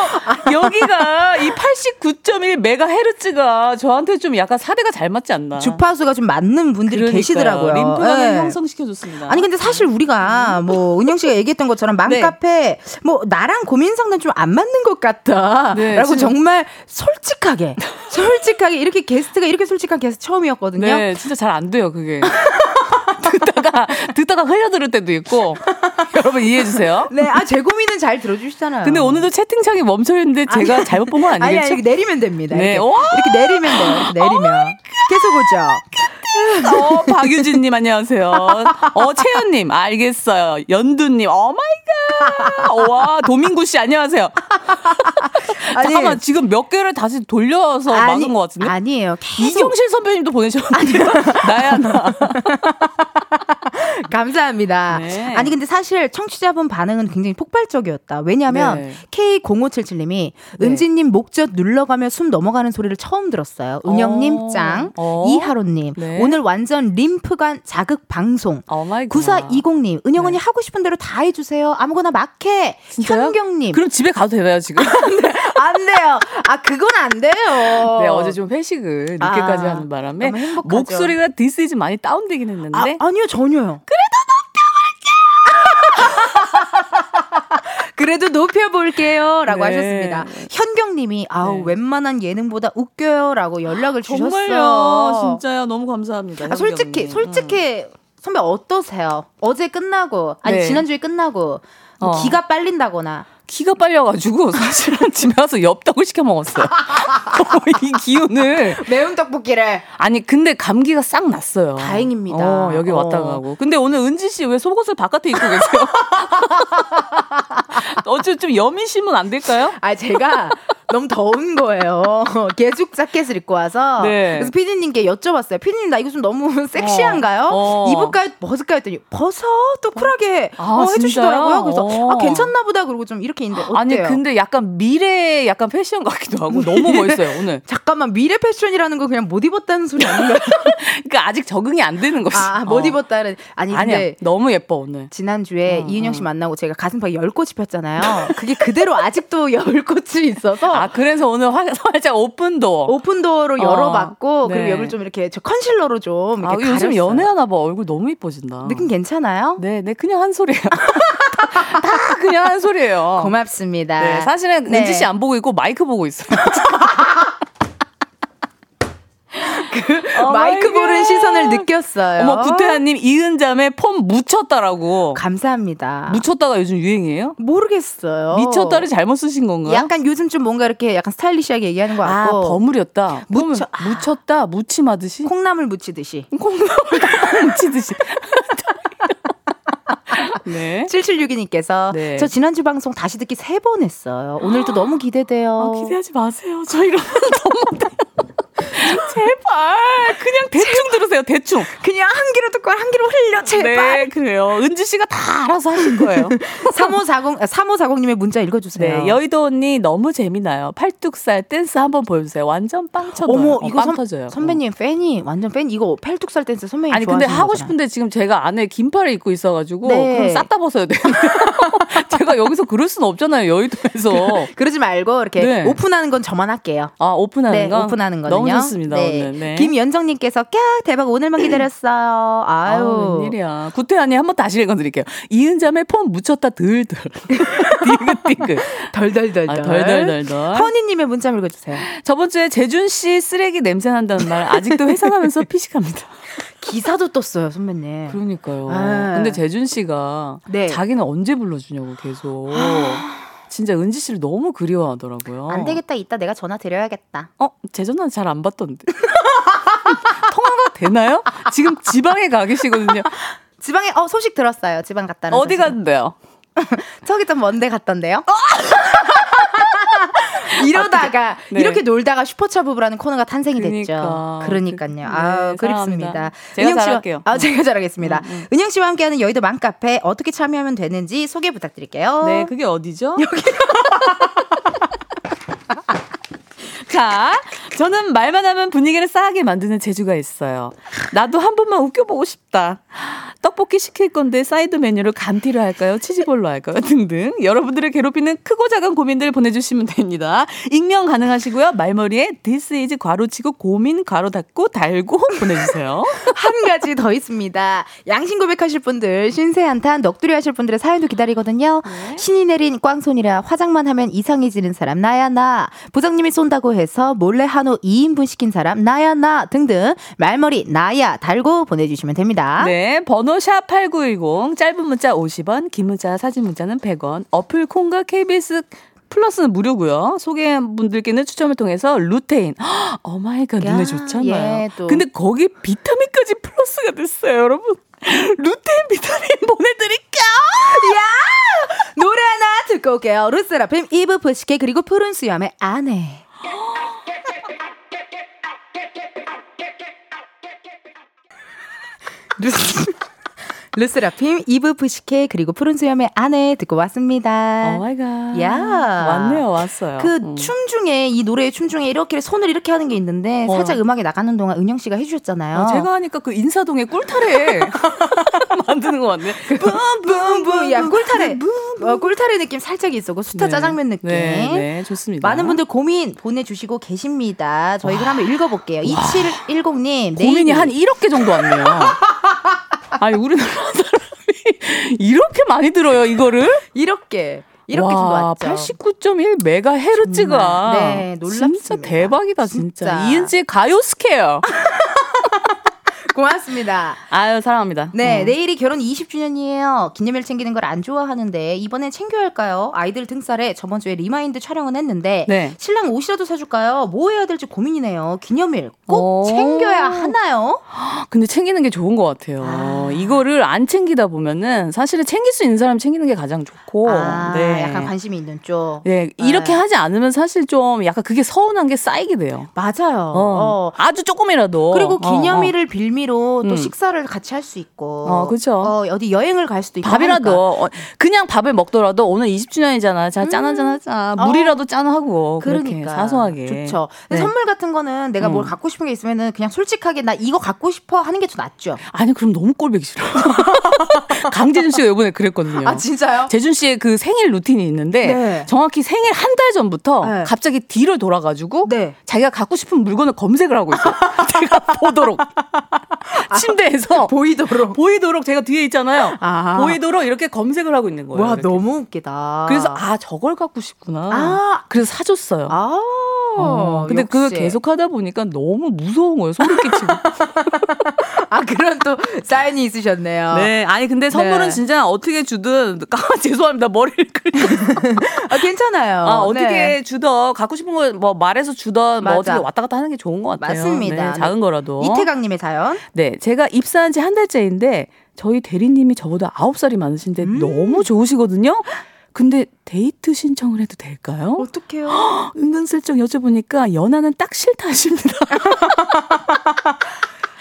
여기가 이 89.1 메가헤르츠가 저한테 좀 약간 사대가 잘 맞지 않나. 주파수가 좀 맞는 분들이 그러니까요. 계시더라고요. 림프관을 예. 형성시켜줬습니다. 아니 근데 사실 우리가 뭐 은영 씨가 얘기했던 것처럼 네. 맘카페 뭐 나랑 고민 상담 좀 안 맞는 것 같다라고 네. 정말 솔직하게 솔직하게 이렇게 게스트가 이렇게 솔직한 게스트 처음이었거든요. 네, 진짜 잘 안 돼요, 그게. 듣다가, 듣다가 흘려들을 때도 있고. 여러분 이해해 주세요. 네, 아 제 고민은 잘 들어주시잖아요. 근데 오늘도 채팅창이 멈춰 있는데 제가 아니, 잘못 본 건 아니, 아니, 아니겠죠? 이렇게 내리면 됩니다. 네. 이렇게, 와! 이렇게 내리면 돼요. 이렇게 내리면 계속 오죠. 어, 박유진님 안녕하세요. 어, 채연님 알겠어요. 연두님 oh my god. 와 도민구 씨 안녕하세요. 아니, 잠깐만 지금 몇 개를 다시 돌려서 막은 것 같은데. 아니에요. 계속 이경실 선배님도 보내셨는데 나야 나. 감사합니다. 네. 아니 근데 사실 청취자분 반응은 굉장히 폭발적이었다. 왜냐하면 네. K0577님이 네. 은지님 목젖 눌러가며 숨 넘어가는 소리를 처음 들었어요. 은형님 어. 짱, 어. 이하로님 네. 오늘 완전 림프관 자극 방송. oh my god. 9420님, 은형 언니 네. 하고 싶은 대로 다 해주세요. 아무거나 막 해. 진짜요? 현경님. 그럼 집에 가도 되나요 지금? 안 돼요. 아, 그건 안 돼요. 네 어제 좀 회식을 늦게까지 아, 하는 바람에. 목소리가 this is 많이 다운되긴 했는데 아, 아니요, 전혀요. 그래도 높여볼게요. 라고 네. 하셨습니다. 현경님이, 아우, 네. 웬만한 예능보다 웃겨요. 라고 연락을 주셨어요. 정말요 진짜요 너무 감사합니다. 아, 솔직히. 솔직히, 선배 어떠세요? 어제 끝나고, 아니, 네. 지난주에 끝나고, 뭐 어. 기가 빨린다거나. 기가 빨려가지고 사실은 집에 가서 엽떡을 시켜 먹었어요. 이 기운을 매운 떡볶이를. 아니 근데 감기가 싹 났어요. 다행입니다. 어, 여기 왔다 어. 가고. 근데 오늘 은지 씨 왜 속옷을 바깥에 입고 계세요? 어째 좀 여미시면 안 될까요? 아, 제가 너무 더운 거예요. 개죽 자켓을 입고 와서 네. 그래서 피디님께 여쭤봤어요. 피디님 나 이거 좀 너무 섹시한가요? 어. 입을까요? 벗을까요? 했더니 벗어 또 쿨하게 아, 어, 해주시더라고요. 그래서 진짜요? 아 괜찮나 보다 그러고 좀 이렇게 있는데 어때요? 아니 근데 약간 미래 약간 패션 같기도 하고 너무 멋있어요 오늘. 잠깐만 미래 패션이라는 거 그냥 못 입었다는 소리 아닌가요? 그러니까 아직 적응이 안 되는 거지. 아못 어. 입었다는 아니 아니야 근데 너무 예뻐 오늘. 지난주에 어, 이은영 어. 씨 만나고 제가 가슴팍에 열 꽃이 폈잖아요. 그게 그대로 아직도 열 꽃이 있어서 아 그래서 오늘 화, 살짝 open door. open door로 어, 열어봤고 네. 그리고 여기를 좀 이렇게 저 컨실러로 좀 아, 이렇게 요즘 가렸어요. 연애하나 봐 얼굴 너무 이뻐진다. 느낌 괜찮아요? 네, 네 그냥 한 소리예요. 다 그냥 한 소리예요. 고맙습니다. 네, 사실은 네. 은지 씨 안 보고 있고 마이크 보고 있어요. 어, 마이크 my god. 보는 시선을 느꼈어요. 어머 구태환님 이은형의 폼 묻혔다라고. 감사합니다. 묻혔다가 요즘 유행이에요? 모르겠어요. 미쳤다를 잘못 쓰신 건가요? 약간 요즘 좀 뭔가 이렇게 약간 스타일리시하게 얘기하는 것아 같고 버무렸다. 묻혀- 아. 묻혔다 무침하듯이 콩나물 무치듯이. 콩나물 묻히듯이. 네. 7762님께서 네. 저 지난주 방송 다시 듣기 세 번 했어요. 오늘도 너무 기대돼요. 아, 기대하지 마세요. 저 이런 너무 제발 그냥 대충 들으세요. 대충. 그냥 한 귀로 듣고 한 귀로 흘려 제발. 네, 그래요. 은지 씨가 다 알아서 하실 거예요. 3540 3540님의 문자 읽어 주세요. 네, 여의도 언니 너무 재미나요. 팔뚝살 댄스 한번 보여 주세요. 완전 빵 쳐요. 어머 이거 빵 선, 터져요. 선배님 팬이 완전 팬 이거 팔뚝살 댄스 선배님 아니 근데 하고 거잖아요. 싶은데 지금 제가 안에 긴팔을 입고 있어 가지고 네. 그럼 싹 다 벗어야 돼요. 제가 여기서 그럴 수는 없잖아요 여의도에서. 그러지 말고 이렇게 네. 오픈하는 건 저만 할게요. 아 오픈하는 네, 거 오픈하는 거는요. 너무 좋습니다 네. 오늘. 네. 김연정님께서 깍 대박 오늘만 기다렸어요. 아유. 아유, 웬일이야. 구태환이 한 번 다시 읽어드릴게요. 이은잠에 폼 묻혔다 들들. 디귿디귿. 덜덜덜덜. 아, 덜덜덜덜. 허니님의 문자 읽어주세요. 저번 주에 재준 씨 쓰레기 냄새 난다는 말 아직도 회상하면서 피식합니다. 기사도 떴어요, 선배님. 그러니까요. 아. 근데 재준 씨가 네. 자기는 언제 불러주냐고 계속. 진짜 은지 씨를 너무 그리워하더라고요. 안 되겠다, 이따 내가 전화 드려야겠다. 어, 제 전화는 잘 안 받던데. 통화가 되나요? 지금 지방에 가 계시거든요. 지방에 어 소식 들었어요. 지방 갔다는 어디 소식. 갔는데요? 저기 좀 먼데 갔던데요? 이러다가 네. 이렇게 놀다가 슈퍼차 부부라는 코너가 탄생이 그러니까. 됐죠. 그러니까요. 그- 아, 네, 그립습니다. 제가 은영 씨와- 잘할게요. 아, 제가 잘하겠습니다. 음, 음. 은영 씨와 함께하는 여의도 맘카페 어떻게 참여하면 되는지 소개 부탁드릴게요. 네, 그게 어디죠? 여기. 자, 저는 말만 하면 분위기를 싸하게 만드는 재주가 있어요. 나도 한 번만 웃겨보고 싶다. 떡볶이 시킬 건데 사이드 메뉴를 감튀로 할까요? 치즈볼로 할까요? 등등. 여러분들을 괴롭히는 크고 작은 고민들 보내주시면 됩니다. 익명 가능하시고요. 말머리에 this is 괄호치고 고민 괄호 닫고 달고 보내주세요. 한 가지 더 있습니다. 양심 고백하실 분들, 신세 한탄, 넋두리 하실 분들의 사연도 기다리거든요. 네. 신이 내린 꽝손이라 화장만 하면 이상해지는 사람, 나야, 나. 부장님이 쏜다고 해서 몰래 한우 2인분 시킨 사람, 나야, 나. 등등. 말머리, 나야, 달고 보내주시면 됩니다. 네, 번호 샵 8910, 짧은 문자 50원, 긴 문자, 사진 문자는 100원, 어플 콩과 KBS 플러스는 무료고요. 소개한 분들께는 추첨을 통해서 루테인. oh my god 야, 눈에 좋잖아요. 예, 또. 근데 거기 비타민까지 플러스가 됐어요, 여러분. 루테인 비타민 보내드릴게요. 노래 하나 듣고 올게요. 르세라핌, 이브 푸시케, 그리고 푸른 수염의 아내. 르세. 르세라핌, 이브 푸시케, 그리고 푸른 수염의 아내 듣고 왔습니다. oh my god. 야. 왔네요, 왔어요. 그 음. 춤 중에 이 노래의 춤 중에 이렇게 손을 이렇게 하는 게 있는데 어. 살짝 음악이 나가는 동안 은형 씨가 해주셨잖아요. 어, 제가 하니까 그 인사동에 꿀타래 만드는 거 같네. 붐붐붐 야 꿀타래 어, 꿀타래 느낌 살짝 있었고 수타 네. 짜장면 느낌. 네, 네, 좋습니다. 많은 분들 고민 보내주시고 계십니다. 저희 그럼 한번 읽어볼게요. 2710님 고민이 한 1억 개 정도 왔네요. 아니 우리나라 사람이 이렇게 많이 들어요 이거를? 이렇게 이렇게 정도 와, 왔죠. 89.1 메가 헤르츠가 네, 놀랍습니다. 진짜 대박이다 진짜. 진짜. 이은지의 가요 square. 고맙습니다. 아유, 사랑합니다. 네, 음. 내일이 결혼 20주년이에요. 기념일 챙기는 걸 안 좋아하는데 이번엔 챙겨야 할까요? 아이들 등살에 저번 주에 remind 촬영은 했는데 네. 신랑 옷이라도 사줄까요? 뭐 해야 될지 고민이네요. 기념일 꼭 오. 챙겨야 하나요? 근데 챙기는 게 좋은 것 같아요. 이거를 안 챙기다 보면은 사실은 챙길 수 있는 사람 챙기는 게 가장 좋고. 아, 네. 약간 관심이 있는 쪽. 네, 이렇게 네. 하지 않으면 사실 좀 약간 그게 서운한 게 쌓이게 돼요. 맞아요. 어. 어. 아주 조금이라도. 그리고 어, 기념일을 빌미 로 또 음. 식사를 같이 할 수 있고. 어, 그쵸. 어, 어디 여행을 갈 수도 어. 있고. 밥이라도 하니까. 어, 그냥 밥을 먹더라도 오늘 20주년이잖아. 자, 짠 한잔 하자. 어. 물이라도 짠 하고 그러니까 사소하게. 좋죠. 네. 선물 같은 거는 내가 뭘 음. 갖고 싶은 게 있으면은 그냥 솔직하게 나 이거 갖고 싶어 하는 게 더 낫죠. 아니 그럼 너무 꼴보기 싫어. 강재준 씨가 이번에 그랬거든요. 아 진짜요? 재준 씨의 그 생일 루틴이 있는데 네. 정확히 생일 한 달 전부터 네. 갑자기 뒤를 돌아가지고 네. 자기가 갖고 싶은 물건을 검색을 하고 있어. 제가 보도록 침대에서 보이도록. 보이도록 제가 뒤에 있잖아요. 아. 보이도록 이렇게 검색을 하고 있는 거예요. 와 이렇게. 너무 웃기다. 그래서 아 저걸 갖고 싶구나. 아. 그래서 사줬어요. 아. 어, 근데 그걸. 계속 하다 보니까 너무 무서운 거예요. 소름 끼치고. 아 그런 또 사연이 있으셨네요. 네. 아니 근데 선물은 네. 진짜 어떻게 주든 아, 죄송합니다. 머리를. 아, 괜찮아요. 아, 어떻게 네. 주던 갖고 싶은 거뭐 말해서 주던 뭐 맞아. 어떻게 왔다 갔다 하는 게 좋은 것 같아요. 맞습니다. 네, 작은 거라도. 이태강님의 사연. 네, 제가 입사한 지 한 달째인데 저희 대리님이 저보다 9살이 많으신데 음. 너무 좋으시거든요. 근데 데이트 신청을 해도 될까요? 어떡해요? 은근슬쩍 여쭤보니까 연하는 딱 싫다 하십니다.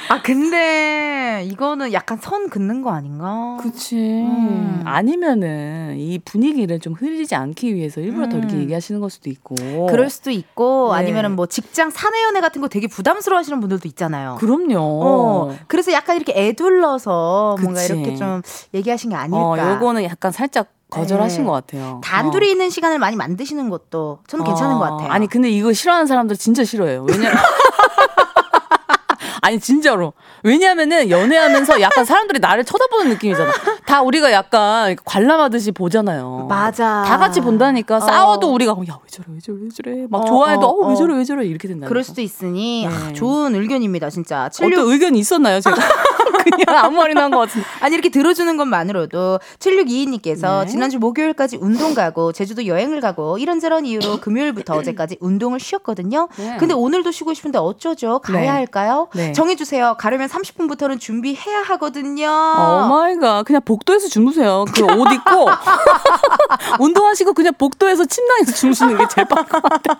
아 근데 이거는 약간 선 긋는 거 아닌가? 그치. 음. 아니면은 이 분위기를 좀 흐리지 않기 위해서 일부러 더 이렇게 음. 얘기하시는 걸 수도 있고. 그럴 수도 있고 네. 아니면은 뭐 직장 사내 연애 같은 거 되게 부담스러워하시는 분들도 있잖아요. 그럼요. 어, 그래서 약간 이렇게 애둘러서 뭔가 그치. 이렇게 좀 얘기하신 게 아닐까. 어, 요거는 약간 살짝 거절하신 네. 것 같아요. 단둘이 어. 있는 시간을 많이 만드시는 것도 저는 괜찮은 것 어, 같아요. 아니 근데 이거 싫어하는 사람들 진짜 싫어해요. 왜냐면 아니 진짜로 왜냐하면은 연애하면서 약간 사람들이 나를 쳐다보는 느낌이잖아. 다 우리가 약간 관람하듯이 보잖아요. 맞아. 다 같이 본다니까 어. 싸워도 우리가 야 왜 저래 왜 저래 왜 저래 막 어, 좋아해도 어, 어, 왜 어. 저래 왜 저래 이렇게 된다. 그럴 수도 있으니 아, 네. 좋은 의견입니다, 진짜. 76 어떤 의견이 있었나요 제가? 그냥 아무 말이나 한 것 같은데. 아니 이렇게 들어주는 것만으로도 7622님께서 네. 지난주 목요일까지 운동 가고 제주도 여행을 가고 이런저런 이유로 금요일부터 어제까지 운동을 쉬었거든요. 네. 근데 오늘도 쉬고 싶은데 어쩌죠? 가야 네. 할까요? 네. 정해주세요. 가려면 30분부터는 준비해야 하거든요. Oh my God. 그냥 복 도에서 주무세요. 그 옷 입고 운동하시고 그냥 복도에서 침낭에서 주무시는 게 제일 빠른 것 같아요.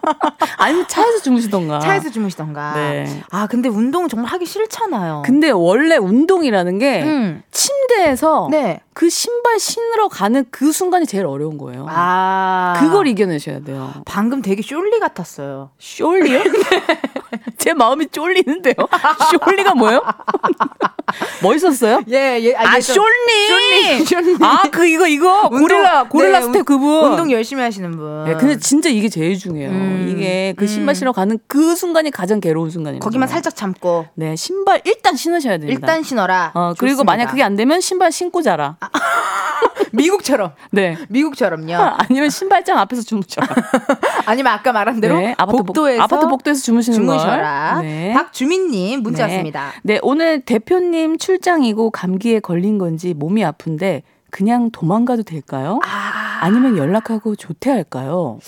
아니면 차에서 주무시던가. 차에서 주무시던가. 네. 아 근데 운동은 정말 하기 싫잖아요. 근데 원래 운동이라는 게 음. 침대에서 네. 그 신발 신으러 가는 그 순간이 제일 어려운 거예요. 아 그걸 이겨내셔야 돼요. 방금 되게 숀리 같았어요. 숀리요? 제 마음이 쫄리는데요. 숀리가 뭐예요? 멋있었어요? 예, 예. 아, 좀- 숀리! 숀리, 숀리. 아, 그, 이거, 이거. 운동- 고릴라, 고릴라 네, 스텝 운- 그분. 운동 열심히 하시는 분. 네, 근데 진짜 이게 제일 중요해요. 음, 이게 그 신발 음. 신으러 가는 그 순간이 가장 괴로운 순간이에요. 거기만 살짝 참고 네, 신발 일단 신으셔야 됩니다. 일단 신어라. 어, 그리고 좋습니다. 만약 그게 안 되면 신발 신고 자라. 미국처럼 네. 미국처럼요. 아니면 신발장 앞에서 주무셔라. 아니면 아까 말한 대로 네, 아파트 복- 복도에서 아파트 복도에서 주무시는 주무셔라. 걸. 네. 박주민 님 문자 네. 왔습니다. 네, 오늘 대표님 출장이고 감기에 걸린 건지 몸이 아 픈데 그냥 도망가도 될까요? 아, 아니면 연락하고 조퇴할까요?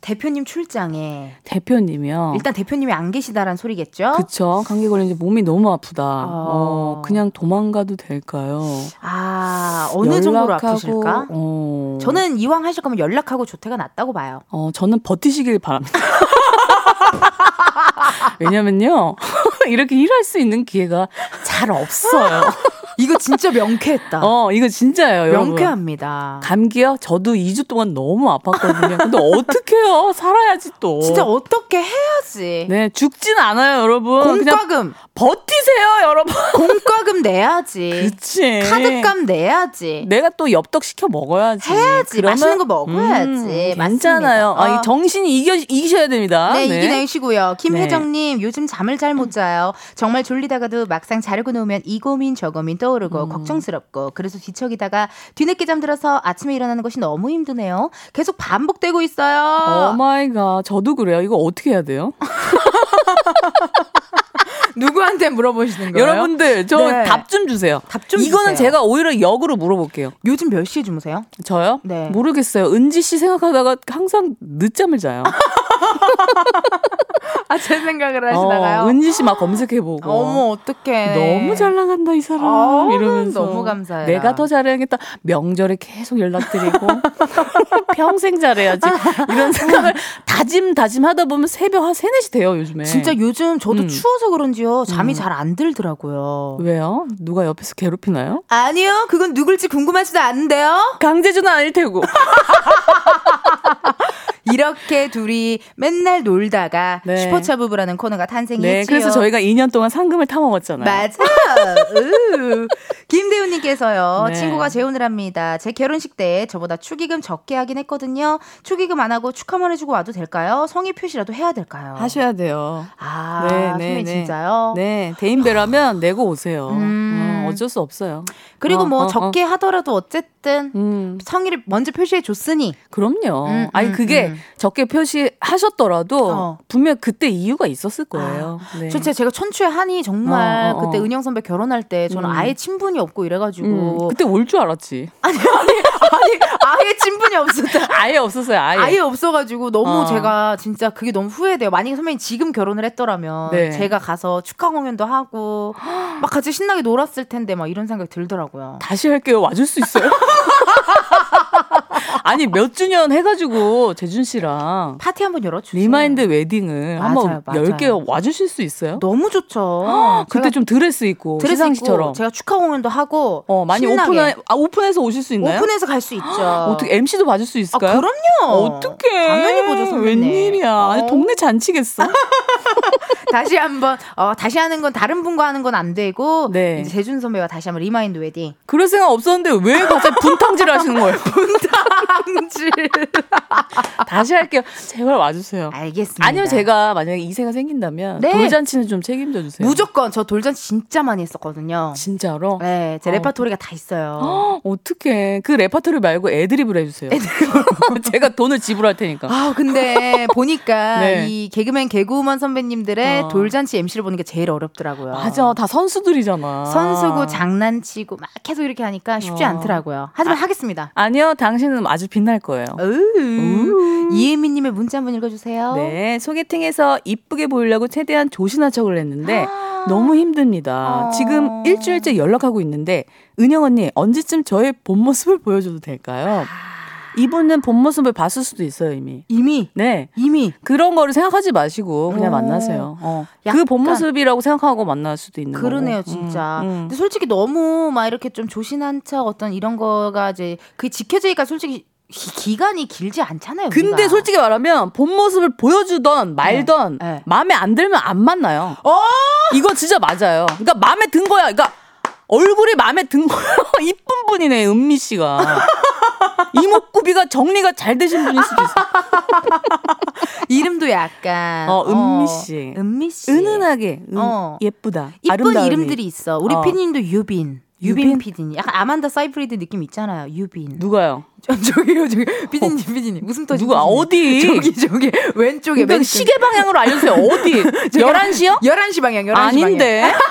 대표님 출장에 대표님이요. 일단 대표님이 안 계시다란 소리겠죠? 그쵸. 감기 걸린 지 몸이 너무 아프다. 어. 어, 그냥 도망가도 될까요? 아 어느 정도로 연락하고, 아프실까? 어, 저는 이왕 하실 거면 연락하고 조퇴가 낫다고 봐요. 어, 저는 버티시길 바랍니다. 왜냐면요. 이렇게 일할 수 있는 기회가 잘 없어요. 이거 진짜 명쾌했다. 어, 이거 진짜예요, 여러분. 명쾌합니다. 감기요? 저도 2주 동안 너무 아팠거든요. 근데 어떡해요? 살아야지 또. 진짜 어떻게 해야지? 네, 죽진 않아요, 여러분. 공과금 버티세요, 여러분. 공과금 내야지. 그치. 카드값 내야지. 내가 또 엽떡 시켜 먹어야지. 해야지. 그러면- 맛있는 거 먹어야지. 음. 괜찮아요. 아, 어. 이 정신이 이겨, 이기셔야 됩니다. 네, 이기내시고요. 김혜정님, 네. 요즘 잠을 잘 못 자요. 정말 졸리다가도 막상 자려고 누우면 이 고민 저 고민 음. 떠오르고 걱정스럽고 그래서 뒤척이다가 뒤늦게 잠들어서 아침에 일어나는 것이 너무 힘드네요. 계속 반복되고 있어요. Oh my God. 저도 그래요. 이거 어떻게 해야 돼요? 누구한테 물어보시는 거예요? 여러분들 저 네. 답좀 주세요. 답 좀 이거는 주세요. 제가 오히려 역으로 물어볼게요. 요즘 몇 시에 주무세요? 저요? 네. 모르겠어요. 은지 씨 생각하다가 항상 늦잠을 자요. 아, 제 생각을 하시다가요. 어, 은지 씨 막 검색해보고. 어머, 어떡해. 너무 잘 나간다 이 사람 아, 이러면서 너무 감사해요. 내가 더 잘해야겠다 명절에 계속 연락드리고 평생 잘해야지 이런 생각을 다짐 다짐 하다 보면 새벽 한 3, 4시 돼요 요즘에 진짜 요즘 저도 음. 추워서 그런지요. 잠이 잘안 들더라고요. 왜요? 누가 옆에서 괴롭히나요? 아니요. 그건 누굴지 궁금하지도 않은데요. 강제주는 아닐 테고 이렇게 둘이 맨날 놀다가 네. 슈퍼차 부부라는 코너가 탄생했지요. 네 그래서 저희가 2년 동안 상금을 타먹었잖아요 맞아. 으. 김대훈님께서요. 네. 친구가 재혼을 합니다. 제 결혼식 때 저보다 축의금 적게 하긴 했거든요. 축의금 안 하고 축하만 해주고 와도 될까요? 성의 표시라도 해야 될까요? 하셔야 돼요 아, 네, 선배 네, 네. 진짜요? 네 대인배라면 내고 오세요 음. 어, 어쩔 수 없어요 그리고 어, 뭐 어, 적게 하더라도 어쨌든 음 성의를 먼저 표시해 줬으니 그럼요. 음, 아니 음, 그게 음. 적게 표시하셨더라도 어. 분명 그때 이유가 있었을 거예요. 네. 진짜 제가 천추의 한이 정말 어, 어, 어. 그때 은영 선배 결혼할 때 저는 음. 아예 친분이 없고 이래가지고 음, 그때 올 줄 알았지. 아니 아니 아니 아예 친분이 없었다. 아예 없었어요. 아예. 아예 없어가지고 너무 어. 제가 진짜 그게 너무 후회돼요. 만약에 선배님 지금 결혼을 했더라면 네. 제가 가서 축하 공연도 하고 막 같이 신나게 놀았을 텐데 막 이런 생각이 들더라고요. 다시 할게요. 와줄 수 있어요? 아니 몇 주년 해가지고 재준 씨랑 파티 한번 열어주세요. remind wedding을 맞아요, 한번. 10개 와주실 수 있어요? 너무 좋죠. 그때 좀 드레스 입고 드레스 시상식처럼 입고 제가 축하 공연도 하고 어 많이 신나게. 오픈해 아 오픈해서 오실 수 있나요? 오픈해서 갈 수 있죠. 어떻게 MC도 봐줄 수 아, 있을까요? 그럼요. 어떡해. 당연히 보죠, 선배님. 웬일이야. 아니, 어. 동네 잔치겠어. 다시 한번 어, 다시 하는 건 다른 분과 하는 건 안 되고 네. 이제 재준 선배와 다시 한번 remind wedding. 그럴 생각 없었는데 왜 갑자기 분탕질 하시는 거예요? 당질. 다시 할게요. 제발 와주세요. 알겠습니다. 아니면 제가 만약에 이세가 생긴다면 네. 돌잔치는 좀 책임져 주세요. 무조건 저 돌잔치 진짜 많이 했었거든요. 진짜로? 네, 제 어. 레파토리가 다 있어요. 어, 어떡해. 그 레파토리 말고 애드립을 해주세요. 제가 돈을 지불할 테니까. 아, 근데 보니까 네. 이 개그맨 개그우먼 선배님들의 어. 돌잔치 MC를 보는 게 제일 어렵더라고요. 맞아. 다 선수들이잖아. 선수고 장난치고 막 계속 이렇게 하니까 쉽지 어. 않더라고요. 하지만 하겠습니다. 아니요. 당신은 아주 빛날 거예요. 으, 이혜미님의 문자 한번 읽어주세요. 네. 소개팅에서 이쁘게 보이려고 최대한 조신한 척을 했는데 너무 힘듭니다. 어. 지금 일주일째 연락하고 있는데 은영 언니 언제쯤 저의 본 모습을 보여줘도 될까요? 이분은 본 모습을 봤을 수도 있어요 이미. 이미 네. 이미 그런 거를 생각하지 마시고 그냥 어. 만나세요. 어. 그 본 모습이라고 생각하고 만날 수도 있는 그러네요, 거고. 진짜. 음, 음. 근데 솔직히 너무 막 이렇게 좀 조신한 척 어떤 이런 거가 이제 그게 지켜지니까 솔직히 기- 기간이 길지 않잖아요. 근데 우리가. 솔직히 말하면 본 모습을 보여주던 말던 네, 네. 마음에 안 들면 안 만나요. 어! 이거 진짜 맞아요. 그러니까 마음에 든 거야. 그러니까 얼굴이 마음에 든 거야. 이쁜 분이네 은미 씨가. 이목구비가 정리가 잘 되신 분일 수도 있어. 이름도 약간 어, 은미 씨. 은미 씨. 은은하게 은- 어. 예쁘다. 이쁜. 이름들이 있어. 우리 어. 피디님도 유빈. 유빈, 유빈? 피디님. 약간 아만다 사이프리드 느낌 있잖아요. 유빈. 누가요? 저, 저기요, 저기. 피디님, 피디님. 무슨 터지? 누가 어디? 저기, 저기. 왼쪽에. 그러니까 맨 시계 방향으로 알려주세요. 어디? 11시요? 11시 방향, 11시 방향. 아닌데.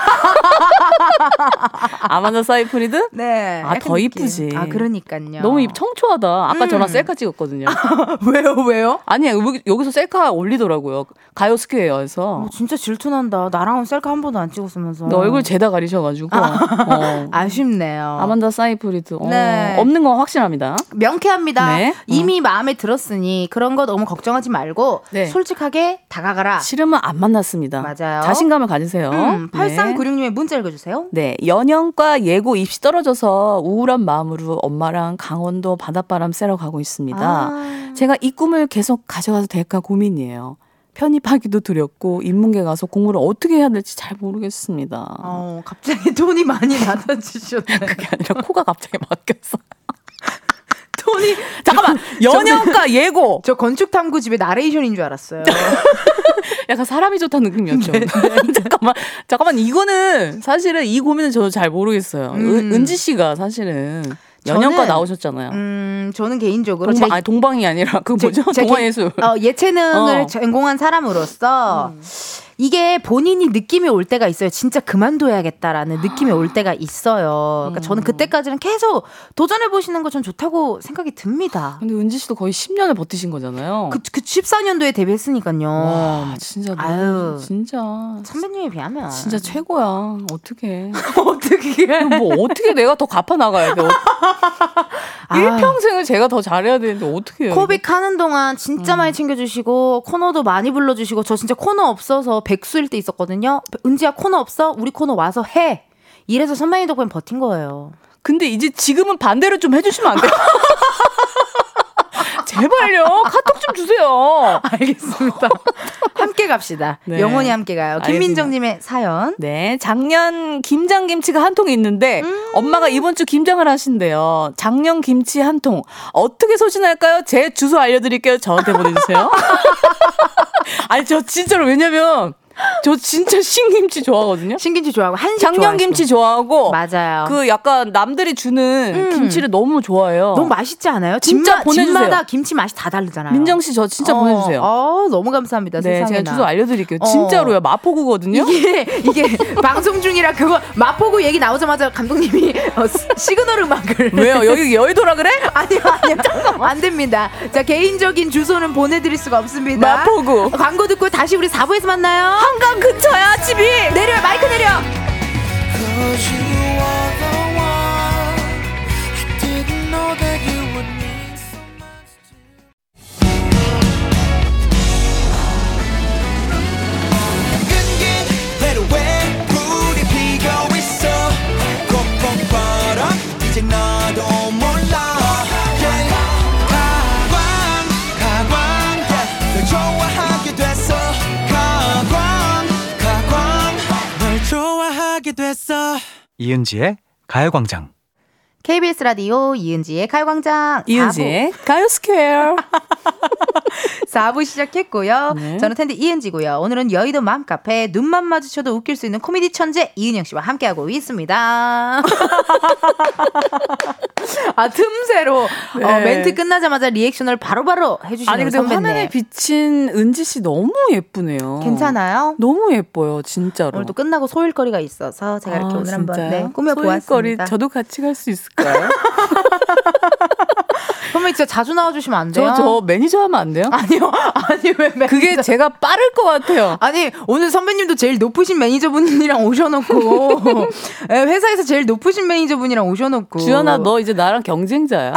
아만다 사이프리드? 네. 아, 더. 이쁘지. 아, 그러니까요. 너무 입 청초하다. 아까 음. 저랑 셀카 찍었거든요. 왜요, 왜요? 아니, 여기, 여기서 셀카 올리더라고요. 가요 스퀘어에서. 어, 진짜 질투난다. 나랑은 셀카 한 번도 안 찍었으면서. 근데 얼굴 죄다 가리셔가지고. 어. 아쉽네요. 아만다 사이프리드. 어, 네. 없는 건 확실합니다. 명쾌합니다. 네. 이미 마음에 들었으니 그런 거 너무 걱정하지 말고 네. 솔직하게 다가가라. 싫으면 안 만났습니다. 맞아요. 자신감을 가지세요. 음, 네. 8396님의 문자 읽어주세요. 네, 연영과 예고 입시 떨어져서 우울한 마음으로 엄마랑 강원도 바닷바람 쐬러 가고 있습니다. 아. 제가 이 꿈을 계속 가져가도 될까 고민이에요. 편입하기도 두렵고 인문계 가서 공부를 어떻게 해야 될지 잘 모르겠습니다. 어, 갑자기 돈이 많이 낮아지셨네. 그게 아니라 코가 갑자기 막혔어. 돈이 잠깐만, 연영과 예고. 저 건축 탐구 집의 나레이션인 줄 알았어요. 약간 사람이 좋다는 느낌이었죠. 잠깐만, 잠깐만 이거는 사실은 이 고민은 저도 잘 모르겠어요. 음. 은, 은지 씨가 사실은 연영과 나오셨잖아요. 음, 저는 개인적으로 동방, 제- 아니 동방이 아니라 그 제- 뭐죠? 동아예술. 어, 예체능을 어. 전공한 사람으로서 이게 본인이 느낌이 올 때가 있어요. 진짜 그만둬야겠다라는 느낌이 올 때가 있어요. 그러니까 저는 그때까지는 계속 도전해 보시는 거 전 좋다고 생각이 듭니다. 근데 은지 씨도 거의 10년을 버티신 거잖아요. 그, 그 14년도에 데뷔했으니까요. 와, 진짜 아유. 진짜 선배님에 비하면 진짜 최고야. 어떻게? 어떻게 뭐 어떻게 내가 더 갚아 나가야 돼? 어, 일평생을 제가 더 잘해야 되는데 어떻게 해요? 코빅 하는 동안 진짜 많이 챙겨주시고 코너도 많이 불러주시고 저 진짜 코너 없어서 백수일 때 있었거든요. 은지야 코너 없어? 우리 코너 와서 해. 이래서 선배님 덕분에 버틴 거예요. 근데 이제 지금은 반대로 좀 해주시면 안 돼요? 제발요. 카톡 좀 주세요. 알겠습니다. 함께 갑시다. 네. 영원히 함께 가요. 김민정님의 사연. 네, 작년 김장 김치가 한 통 있는데 엄마가 이번 주 김장을 하신대요. 작년 김치 한 통. 어떻게 소진할까요? 제 주소 알려드릴게요. 저한테 보내주세요. 아니 저 진짜로 왜냐면 저 진짜 신김치 좋아하거든요. 신김치 좋아하고 한식 작년 좋아하시고. 김치 좋아하고 맞아요. 그 약간 남들이 주는 음. 김치를 너무 좋아해요. 너무 맛있지 않아요? 진짜 집마, 보내주세요. 집마다 김치 맛이 다 다르잖아요. 민정 씨 저 진짜 어, 보내주세요. 어, 너무 감사합니다. 네, 세상에나. 제가 주소 알려드릴게요. 어. 진짜로요. 마포구거든요. 이게 이게 방송 중이라 그거 마포구 얘기 나오자마자 감독님이 어, 시- 시그널 음악을 왜요? 여기 여의도라 그래? 아니요 아니요 안 됩니다. 자 개인적인 주소는 보내드릴 수가 없습니다. 마포구. 광고 듣고 다시 우리 4부에서 만나요. 한강 근처야 집이. 내려 마이크 내려. 이은지의 가요광장. KBS 라디오 이은지의 가요광장 이은지의 가요 스퀘어. 4부 시작했고요. 네. 저는 텐데 이은지고요. 오늘은 여의도 맘카페 눈만 마주쳐도 웃길 수 있는 코미디 천재 이은형 씨와 함께하고 있습니다. 아 틈새로 네. 어, 멘트 끝나자마자 리액션을 바로바로 해주시는 아니 근데 선배님. 화면에 비친 은지 씨 너무 예쁘네요. 괜찮아요? 너무 예뻐요, 진짜로. 오늘 또 끝나고 소일거리가 있어서 제가 이렇게 아, 오늘 한번 진짜요? 네, 꾸며 보았습니다. 소일거리 저도 같이 갈 수 있을까요? 선배님 진짜 자주 나와주시면 안 돼요? 저, 저 매니저 하면 안 돼요? 아니요. 아니 왜 매니저. 그게 제가 빠를 것 같아요. 아니 오늘 선배님도 제일 높으신 매니저분이랑 오셔놓고 예, 회사에서 제일 높으신 매니저분이랑 오셔놓고 주연아, 너 이제 나랑 경쟁자야.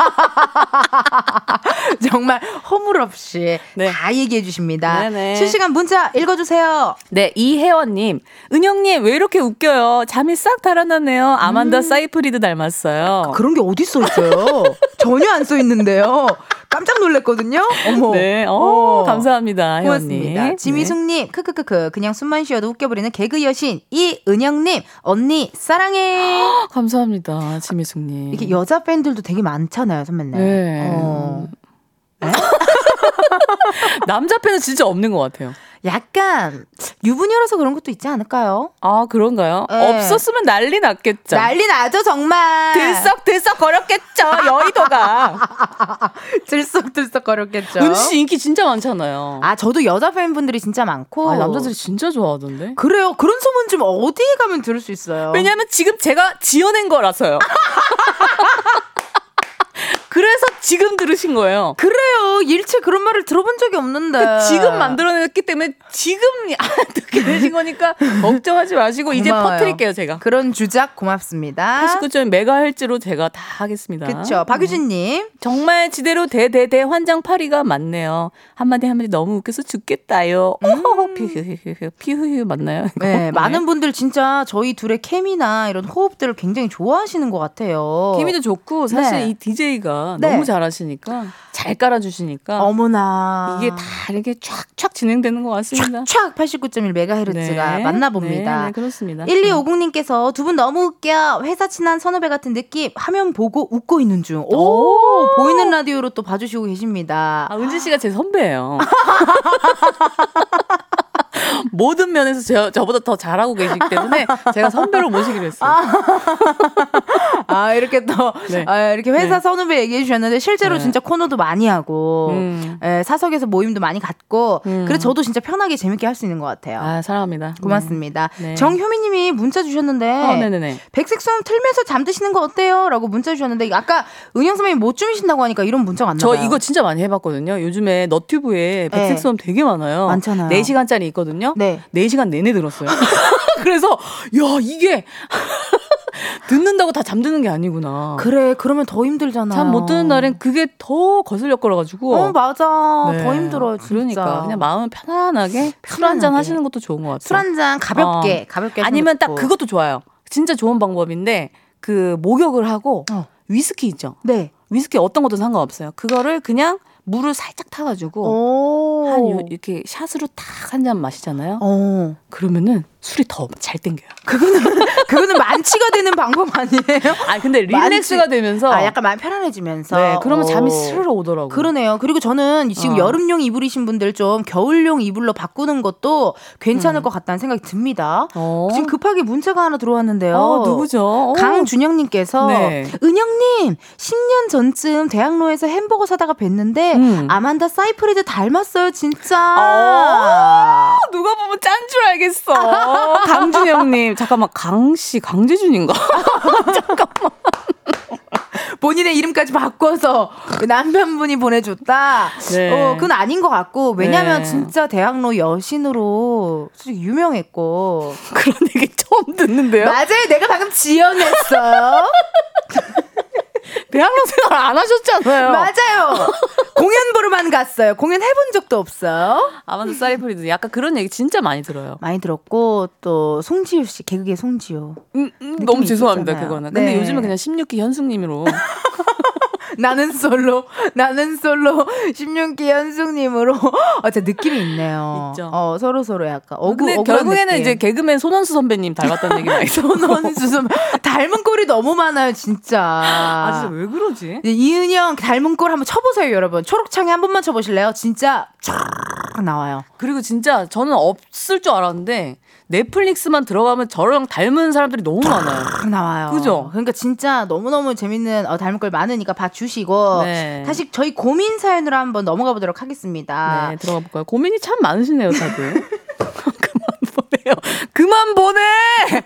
정말 허물 없이 네. 다 얘기해 주십니다. 네네. 실시간 문자 읽어주세요. 네, 이혜원님. 은형님, 왜 이렇게 웃겨요? 잠이 싹 달아나네요. 아만다 사이프리드 닮았어요. 그런 게 어디 써 있어요? 전혀 안 써 있는데요. 깜짝 놀랐거든요. 어머. 네, 어, 어. 감사합니다. 고맙습니다. 네. 지미숙님, 크크크크, 그냥 숨만 쉬어도 웃겨버리는 개그 여신, 이은영님, 언니, 사랑해. 감사합니다, 지미숙님. 이렇게 여자 팬들도 되게 많잖아요, 선배님. 네. 어. 남자 팬은 진짜 없는 것 같아요. 약간 유부녀라서 그런 것도 있지 않을까요? 아, 그런가요? 네. 없었으면 난리 났겠죠. 난리 나죠, 정말. 들썩 들썩 거렸겠죠, 여의도가. 들썩 들썩 거렸겠죠. 은씨 인기 진짜 많잖아요. 아, 저도 여자 팬분들이 진짜 많고. 아, 남자들이 진짜 좋아하던데. 그래요. 그런 소문 좀 어디에 가면 들을 수 있어요? 왜냐면 지금 제가 지어낸 거라서요. 그래서 지금 들으신 거예요. 그래요. 일체 그런 말을 들어본 적이 없는데. 그 지금 만들어냈기 때문에 지금 듣게 되신 거니까 걱정하지 마시고 이제 고마워요. 퍼뜨릴게요 제가. 그런 주작 고맙습니다. 89점 메가헬즈로 제가 다 하겠습니다. 그쵸. 박유진님. 정말 지대로 대대대 환장파리가 많네요. 한마디 한마디 너무 웃겨서 죽겠다요. 어허허 피흐흐흐 피흐흐 맞나요? 이거? 네, 많은 분들 진짜 저희 둘의 케미나 이런 호흡들을 굉장히 좋아하시는 것 같아요. 케미도 좋고 사실 네. 이 DJ가 네. 너무 잘하시니까 잘 깔아주시니까 어머나. 이게 다 이렇게 촥촥 진행되는 것 같습니다. 촥 89.1MHz가 네. 만나봅니다. 네, 네, 그렇습니다. 1250님께서 두 분 너무 웃겨. 회사 친한 선후배 같은 느낌. 화면 보고 웃고 있는 중. 오, 오. 보이는 라디오로 또 봐주시고 계십니다. 아, 은지 씨가 제 선배예요. 모든 면에서 저, 저보다 더 잘하고 계시기 때문에 제가 선배로 모시기로 했어요. 아, 이렇게 또, 네. 아, 이렇게 회사 네. 선후배 얘기해 주셨는데, 실제로 네. 진짜 코너도 많이 하고, 음. 예, 사석에서 모임도 많이 갖고, 음. 그래서 저도 진짜 편하게 재밌게 할 수 있는 것 같아요. 아, 사랑합니다. 고맙습니다. 네. 정효미 님이 문자 주셨는데, 어, 네네네. 백색소음 틀면서 잠드시는 거 어때요? 라고 문자 주셨는데, 아까 은영 선배님 못 주무신다고 하니까 이런 문자가 안저 나와요. 이거 진짜 많이 해봤거든요. 요즘에 너튜브에 백색 소음 되게 많아요. 많잖아요. 4시간짜리 있거든요. 네. 4시간 내내 들었어요. 그래서, 야, 이게, 듣는다고 다 잠드는 게 아니구나. 그래, 그러면 더 힘들잖아. 잠 못 드는 날엔 그게 더 거슬려 걸어가지고. 어, 맞아. 네. 더 힘들어요, 진짜. 그러니까 그냥 마음 편안하게 술 한잔 편안하게. 하시는 것도 좋은 것 같아요. 술 한잔 가볍게, 어. 가볍게. 아니면 딱 것도. 그것도 좋아요. 진짜 좋은 방법인데 그 목욕을 하고 어. 위스키 있죠. 네. 위스키 어떤 것도 상관없어요. 그거를 그냥 물을 살짝 타가지고 오. 한 요- 이렇게 샷으로 딱 한 잔 마시잖아요. 어. 그러면은 술이 더 잘 땡겨요. 그거는 만취가 되는 방법 아니에요? 아 근데 릴렉스가 되면서 아, 약간 마음 편안해지면서. 네 그러면 잠이 어. 스르르 오더라고요. 그러네요. 그리고 저는 지금 어. 여름용 이불이신 분들 좀 겨울용 이불로 바꾸는 것도 괜찮을 것 같다는 생각이 듭니다. 음. 어. 지금 급하게 문자가 하나 들어왔는데요. 어, 누구죠? 어. 강준영 님께서 네. 은영 님 10년 전쯤 대학로에서 햄버거 사다가 뵀는데 음. 아만다 사이프리드 닮았어요 진짜. 어, 알겠어. 강준영님 잠깐만 강씨 강재준인가? 본인의 이름까지 바꿔서 남편분이 보내줬다. 네. 어, 그건 아닌 것 같고 왜냐면 네. 진짜 대학로 여신으로 솔직히 유명했고 그런 얘기 처음 듣는데요. 맞아요. 내가 방금 지어냈어요. 대학로 생활 안 하셨잖아요. 맞아요. 공연 보러만 갔어요. 공연 해본 적도 없어요. 아만드 사이프리드 약간 그런 얘기 진짜 많이 들어요. 많이 들었고 또 송지효 씨 개그계 송지효. 음, 음, 너무 죄송합니다 있었잖아요. 그거는. 근데 네. 요즘은 그냥 16기 현숙님으로 나는 솔로, 나는 솔로, 16기 현숙님으로. 어, 진짜 느낌이 있네요. 있죠. 어, 서로 서로 약간 어구, 근데 결국에는 느낌. 이제 개그맨 손원수 선배님 닮았다는 얘기 많이 있어. 손원수 선 닮은 꼴이 너무 많아요, 진짜. 아 진짜 왜 그러지? 네, 이은영 닮은 꼴 한번 쳐보세요, 여러분. 초록창에 한 번만 쳐보실래요? 진짜 쫙 나와요. 그리고 진짜 저는 없을 줄 알았는데 넷플릭스만 들어가면 저랑 닮은 사람들이 너무 많아요. 쫙 나와요. 그죠? 그러니까 진짜 너무너무 재밌는 어, 닮은 꼴 많으니까 봐주시고. 네. 다시 저희 고민 사연으로 한번 넘어가 보도록 하겠습니다. 네, 들어가 볼까요? 고민이 참 많으시네요, 다들. 그만 보내요. 그만 보내!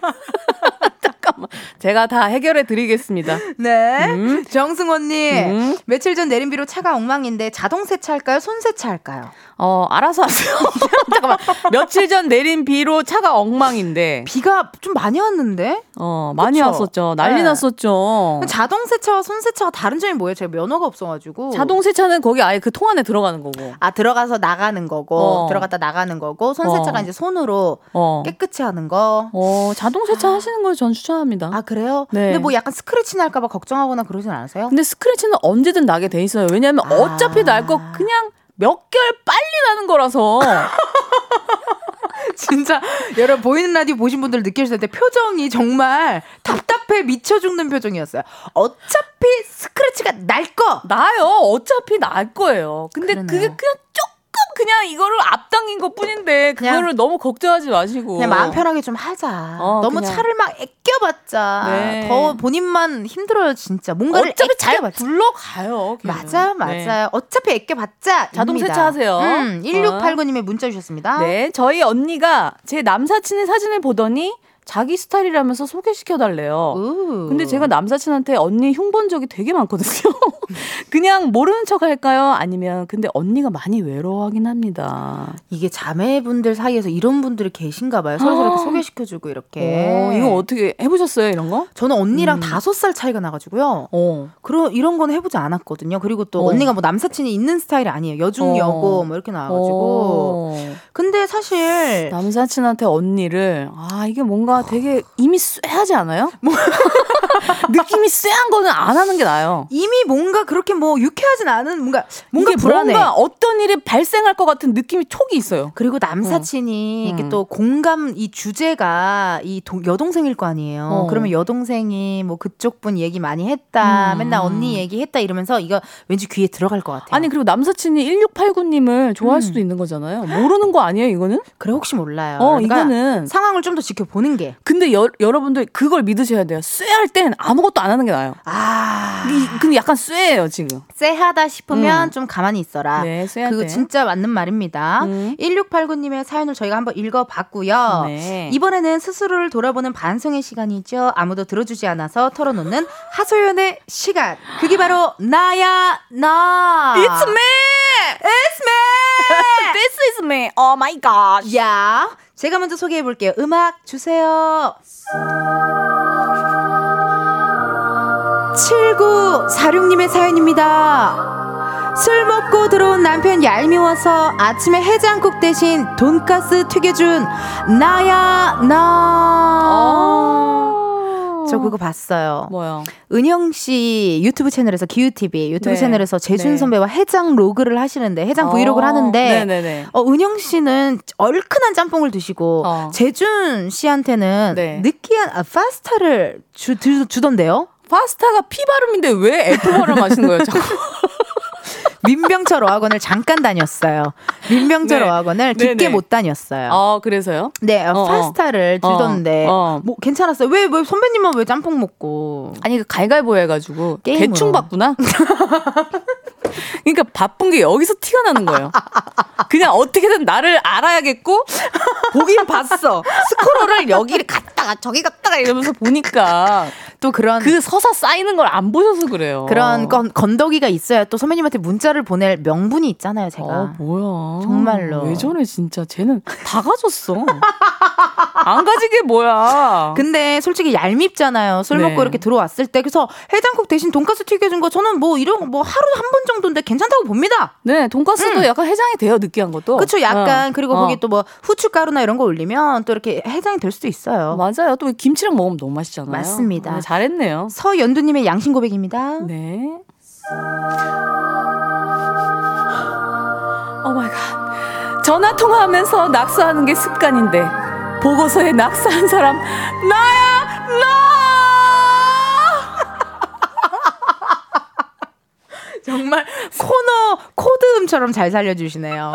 잠깐만. 제가 다 해결해 드리겠습니다. 네. 음. 정승원님, 음. 며칠 전 내린 비로 차가 엉망인데 자동 세차할까요? 손 세차할까요? 어, 알아서 하세요. 잠깐만. 며칠 전 내린 비로 차가 엉망인데, 비가 좀 많이 왔는데? 어, 많이 그쵸? 왔었죠. 난리 네. 났었죠. 자동 세차와 손 세차가 다른 점이 뭐예요? 제가 면허가 없어가지고. 자동 세차는 거기 아예 그 통 안에 들어가는 거고. 아 들어가서 나가는 거고 어. 들어갔다 나가는 거고 손 세차가 어. 이제 손으로 어. 깨끗이 하는 거. 어, 자동 세차 하시는 걸 전 추천합니다. 아 그래요? 네. 근데 뭐 약간 스크래치 날까봐 걱정하거나 그러진 않으세요? 근데 스크래치는 언제든 나게 돼 있어요. 왜냐하면 아. 어차피 날 거 그냥 몇 개월 빨리 나는 거라서. 진짜 여러분 보이는 라디오 보신 분들 느끼실 때 표정이 정말 답답해 미쳐 죽는 표정이었어요. 어차피 스크래치가 날 거. 나요. 어차피 날 거예요. 근데 그러네요. 그게 그냥 조금 그냥 이거를 앞당긴 것 뿐인데 그거를 너무 걱정하지 마시고. 그냥 마음 편하게 좀 하자. 어, 너무 그냥. 차를 막 애껴봤자 네. 더 본인만 힘들어요 진짜. 뭔가를 어차피 잘. 굴러가요. 걔는. 맞아요, 네. 맞아요. 어차피 애껴봤자. 자동. 세차하세요. 음, 1689님의 문자 주셨습니다. 네, 저희 언니가 제 남사친의 사진을 보더니 자기 스타일이라면서 소개시켜 달래요. 우. 근데 제가 남사친한테 언니 흉본 적이 되게 많거든요. 그냥 모르는 척 할까요? 아니면 근데 언니가 많이 외로워하긴 합니다. 이게 자매분들 사이에서 이런 분들이 계신가 봐요. 서로 서로 이렇게 소개시켜주고 이렇게. 어, 이거 어떻게 해보셨어요 이런 거? 저는 언니랑 음. 다섯 살 차이가 나가지고요. 어. 그런 이런 건 해보지 않았거든요. 그리고 또 어. 언니가 뭐 남사친이 있는 스타일이 아니에요. 여중 어. 여고 뭐 이렇게 나와가지고. 어. 근데 사실 남사친한테 언니를 아 이게 뭔가 되게 이미 쎄하지 않아요? 느낌이 쎄한 거는 안 하는 게 나아요. 이미 뭔가 그렇게 뭐 유쾌하진 않은 뭔가 뭔가 불안해. 뭔가 어떤 일이 발생할 것 같은 느낌이 촉이 있어요. 그리고 남사친이 음. 이게 또 공감 이 주제가 이 동- 여동생일 거 아니에요. 어. 그러면 여동생이 뭐 그쪽 분 얘기 많이 했다. 음. 맨날 언니 얘기했다 이러면서 이거 왠지 귀에 들어갈 것 같아요. 아니 그리고 남사친이 1689님을 좋아할 음. 수도 있는 거잖아요. 모르는 거 아니에요 이거는? 그래 혹시 몰라요. 어 그러니까 이거는 상황을 좀 더 지켜보는 게 편하게. 근데 여, 여러분들 그걸 믿으셔야 돼요. 쇠할 땐 아무것도 안 하는 게 나아요. 아. 이, 근데 약간 쇠예요 지금. 쎄하다 싶으면 음. 좀 가만히 있어라. 네, 쎄할 그거 때. 진짜 맞는 말입니다. 음. 1689님의 사연을 저희가 한번 읽어봤고요. 네. 이번에는 스스로를 돌아보는 반성의 시간이죠. 아무도 들어주지 않아서 털어놓는 하소연의 시간. 그게 바로 나야 나. It's me. It's me. This is me. Oh my god. 야, 제가 먼저 소개해 볼게요. 음악 주세요. 7946님의 사연입니다. 술 먹고 들어온 남편 얄미워서 아침에 해장국 대신 돈가스 튀겨준 나야 나. 저 그거 봤어요. 뭐요? 은형 씨 유튜브 채널에서 기유TV 유튜브 네. 채널에서 재준 네. 선배와 해장 로그를 하시는데 해장 브이로그를 하는데 네네네. 어, 은형 씨는 얼큰한 짬뽕을 드시고 어. 재준 씨한테는 네. 느끼한 아, 파스타를 주, 주, 주던데요? 파스타가 P 발음인데 왜 F 발음 하시는 거예요? 자꾸. 민병철 어학원을 잠깐 다녔어요. 민병철 네. 어학원을 깊게 네네. 못 다녔어요. 아 그래서요? 네, 어, 어, 어. 파스타를 어, 주던데 어. 뭐 괜찮았어요. 왜, 왜 선배님은 왜 짬뽕 먹고? 아니 그 갈갈보 해가지고 게임으로. 대충 봤구나. 그러니까 바쁜 게 여기서 티가 나는 거예요. 그냥 어떻게든 나를 알아야겠고 보긴 봤어. 스크롤을 여기를 갔다가 저기 갔다가 이러면서 보니까 또 그런 그 서사 쌓이는 걸 안 보셔서 그래요. 그런 건, 건더기가 있어야 또 선배님한테 문자를 보낼 명분이 있잖아요, 제가. 어, 뭐야. 정말로. 왜 저래, 진짜. 쟤는 다 가졌어. 안 가진 게 뭐야. 근데 솔직히 얄밉잖아요. 술 네. 먹고 이렇게 들어왔을 때. 그래서 해장국 대신 돈가스 튀겨준 거 저는 뭐 이런 뭐 하루 한 번 정도인데 괜찮다고 봅니다. 네, 돈가스도 약간 해장이 돼요, 느끼한 것도. 그쵸, 약간. 어. 그리고 어. 거기 또 뭐 후춧가루나 이런 거 올리면 또 이렇게 해장이 될 수도 있어요. 맞아요. 또 김치랑 먹으면 너무 맛있잖아요. 맞습니다. 네, 잘했네요. 서연두님의 양심 고백입니다. 네. oh my god. 전화 통화하면서 낙서하는 게 습관인데 보고서에 낙서한 사람 나야 나. 정말 코너 코드음처럼 잘 살려주시네요.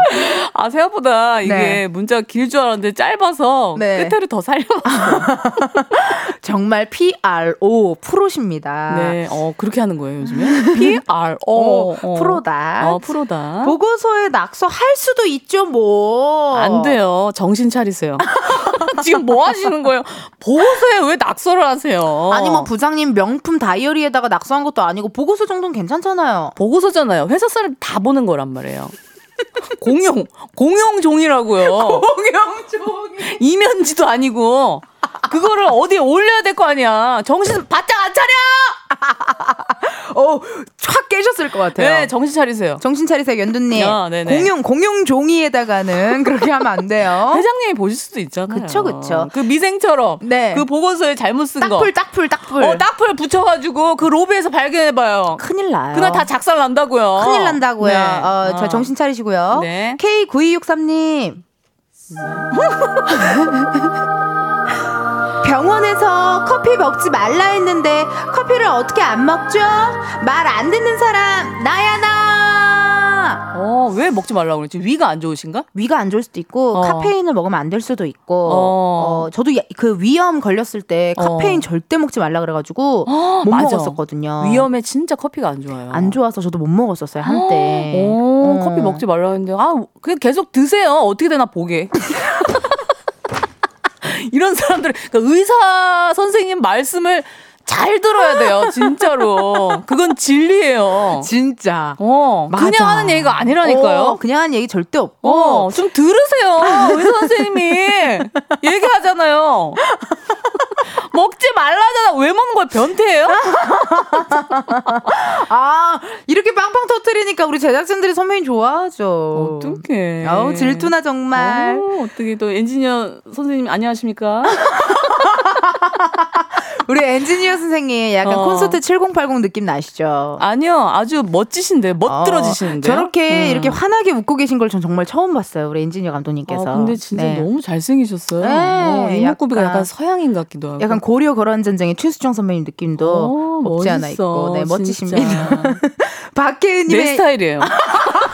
아 생각보다 이게 네. 문자가 길줄 알았는데 짧아서 네. 끝에를 더 살려. 정말 PRO 프로십니다. 네, 어 그렇게 하는 거예요 요즘에. P R O 어, 프로다. 어 프로다. 보고서에 낙서할 수도 있죠, 뭐. 안 돼요. 정신 차리세요. 지금 뭐 하시는 거예요? 보고서에 왜 낙서를 하세요? 아니 뭐 부장님 명품 다이어리에다가 낙서한 것도 아니고 보고서 정도는 괜찮잖아요. 보고서잖아요. 회사 사람 다 보는 거란 말이에요. 공용, 공용 종이라고요. 공영 종이. 이면지도 아니고. 그거를 어디에 올려야 될 거 아니야. 정신 바짝 안 차려! 어, 촥 깨셨을 것 같아요. 네, 정신 차리세요. 정신 차리세요, 연두님. 야, 네네. 공용 공용 종이에다가는 그렇게 하면 안 돼요. 회장님이 보실 수도 있잖아요. 그쵸, 그쵸. 그 미생처럼. 네. 그 보고서에 잘못 쓴 거. 딱풀 딱풀 딱풀. 어, 딱풀 붙여가지고 그 로비에서 발견해봐요. 큰일 나요. 그날 다 작살 난다고요. 큰일 난다고요. 네. 어, 저 어. 정신 차리시고요. 네. K9263님. 병원에서 커피 먹지 말라 했는데 커피를 어떻게 안 먹죠? 말 안 듣는 사람 나야 나. 어, 왜 먹지 말라고 그랬지? 위가 안 좋으신가? 위가 안 좋을 수도 있고 어. 카페인을 먹으면 안 될 수도 있고 어. 어, 저도 야- 그 위염 걸렸을 때 카페인 어. 절대 먹지 말라 그래가지고 못 맞아. 먹었었거든요. 위험에 진짜 커피가 안 좋아요. 안 좋아서 저도 못 먹었었어요 한때. 오, 어. 커피 먹지 말라 했는데 아 그냥 계속 드세요. 어떻게 되나 보게. 이런 사람들 그러니까 의사 선생님 말씀을 잘 들어야 돼요. 진짜로. 그건 진리예요. 진짜. 어, 맞아. 그냥 하는 얘기가 아니라니까요. 어, 그냥 하는 얘기 절대 없고. 어, 좀 들으세요. 의사 선생님이 얘기하잖아요. 먹지 말라잖아. 왜 먹는 거야? 변태예요? 아, 이렇게 빵빵 터트리니까 우리 제작진들이 선배님 좋아하죠. 어떡해. 아우, 질투나 정말. 어, 어떻게 또 엔지니어 선생님 안녕하십니까? 우리 엔지니어 선생님 약간 어. 콘서트 7080 느낌 나시죠? 아니요, 아주 멋지신데, 멋들어지시는데. 어, 저렇게 이렇게 환하게 웃고 계신 걸 전 정말 처음 봤어요. 우리 엔지니어 감독님께서. 아, 근데 진짜 네. 너무 잘생기셨어요. 네, 어, 이목구비가 약간- 약간, 서양인 같기도 하고. 약간 고려 거란 전쟁의 최수정 선배님 느낌도 어, 없지 않아 있고, 네, 멋지십니다. 박혜은님의 내 스타일이에요.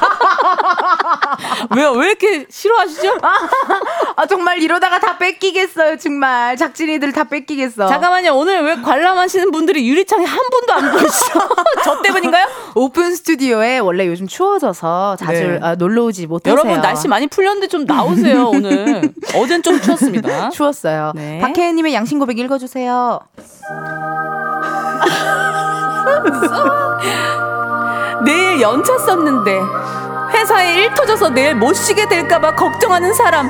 왜요? 왜 이렇게 싫어하시죠? 아 정말 이러다가 다 뺏기겠어요 정말 작진이들 다 뺏기겠어. 잠깐만요. 오늘 왜 관람하시는 분들이 유리창에 한 분도 안 보이시죠? 저 때문인가요? 오픈 스튜디오에 원래 요즘 추워져서 자주 네. 아, 놀러 오지 못해서요. 여러분 날씨 많이 풀렸는데 좀 나오세요 오늘. 어젠 좀 추웠습니다. 추웠어요. 네. 박혜은님의 양심 고백 읽어 주세요. 내일 연차 썼는데 회사에 일 터져서 내일 못 쉬게 될까봐 걱정하는 사람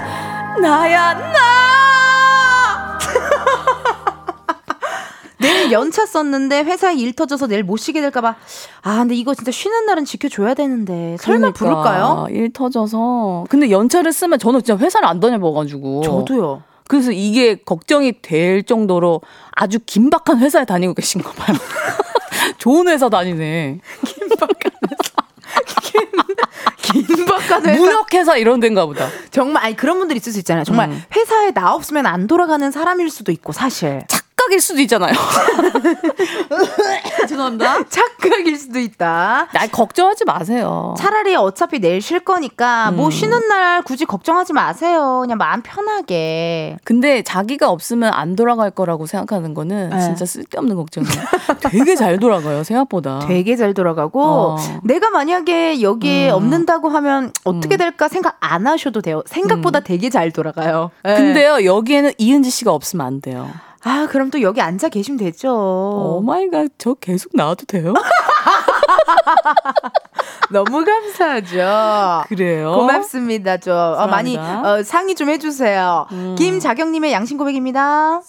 나야 나. 내일 연차 썼는데 회사에 일 터져서 내일 못 쉬게 될까봐. 아 근데 이거 진짜 쉬는 날은 지켜줘야 되는데 설마 부를까요? 그러니까, 일 터져서. 근데 연차를 쓰면 저는 진짜 회사를 안 다녀봐가지고. 저도요. 그래서 이게 걱정이 될 정도로 아주 긴박한 회사에 다니고 계신 거 봐요. 좋은 회사 다니네. 긴박한 회사. 무역회사 이런 데인가 보다. 정말 아니 그런 분들 있을 수 있잖아요. 정말 음. 회사에 나 없으면 안 돌아가는 사람일 수도 있고 사실 착 각일 수도 있잖아요. 죄송합니다. 착각일 수도 있다. 날 걱정하지 마세요. 차라리 어차피 내일 쉴 거니까 뭐 음. 쉬는 날 굳이 걱정하지 마세요. 그냥 마음 편하게. 근데 자기가 없으면 안 돌아갈 거라고 생각하는 거는 네. 진짜 쓸데없는 걱정이에요. 되게 잘 돌아가요, 생각보다. 되게 잘 돌아가고 어. 내가 만약에 여기에 음. 없는다고 하면 어떻게 될까 생각 안 하셔도 돼요. 생각보다 되게 잘 돌아가요. 네. 음. 근데요, 여기에는 이은지 씨가 없으면 안 돼요. 아 그럼 또 여기 앉아 계시면 되죠. oh my god, 저 계속 나와도 돼요? 너무 감사하죠. 그래요? 고맙습니다. 좀 어, 많이. 어, 상의 좀 해주세요. 음. 김자경님의 양심 고백입니다.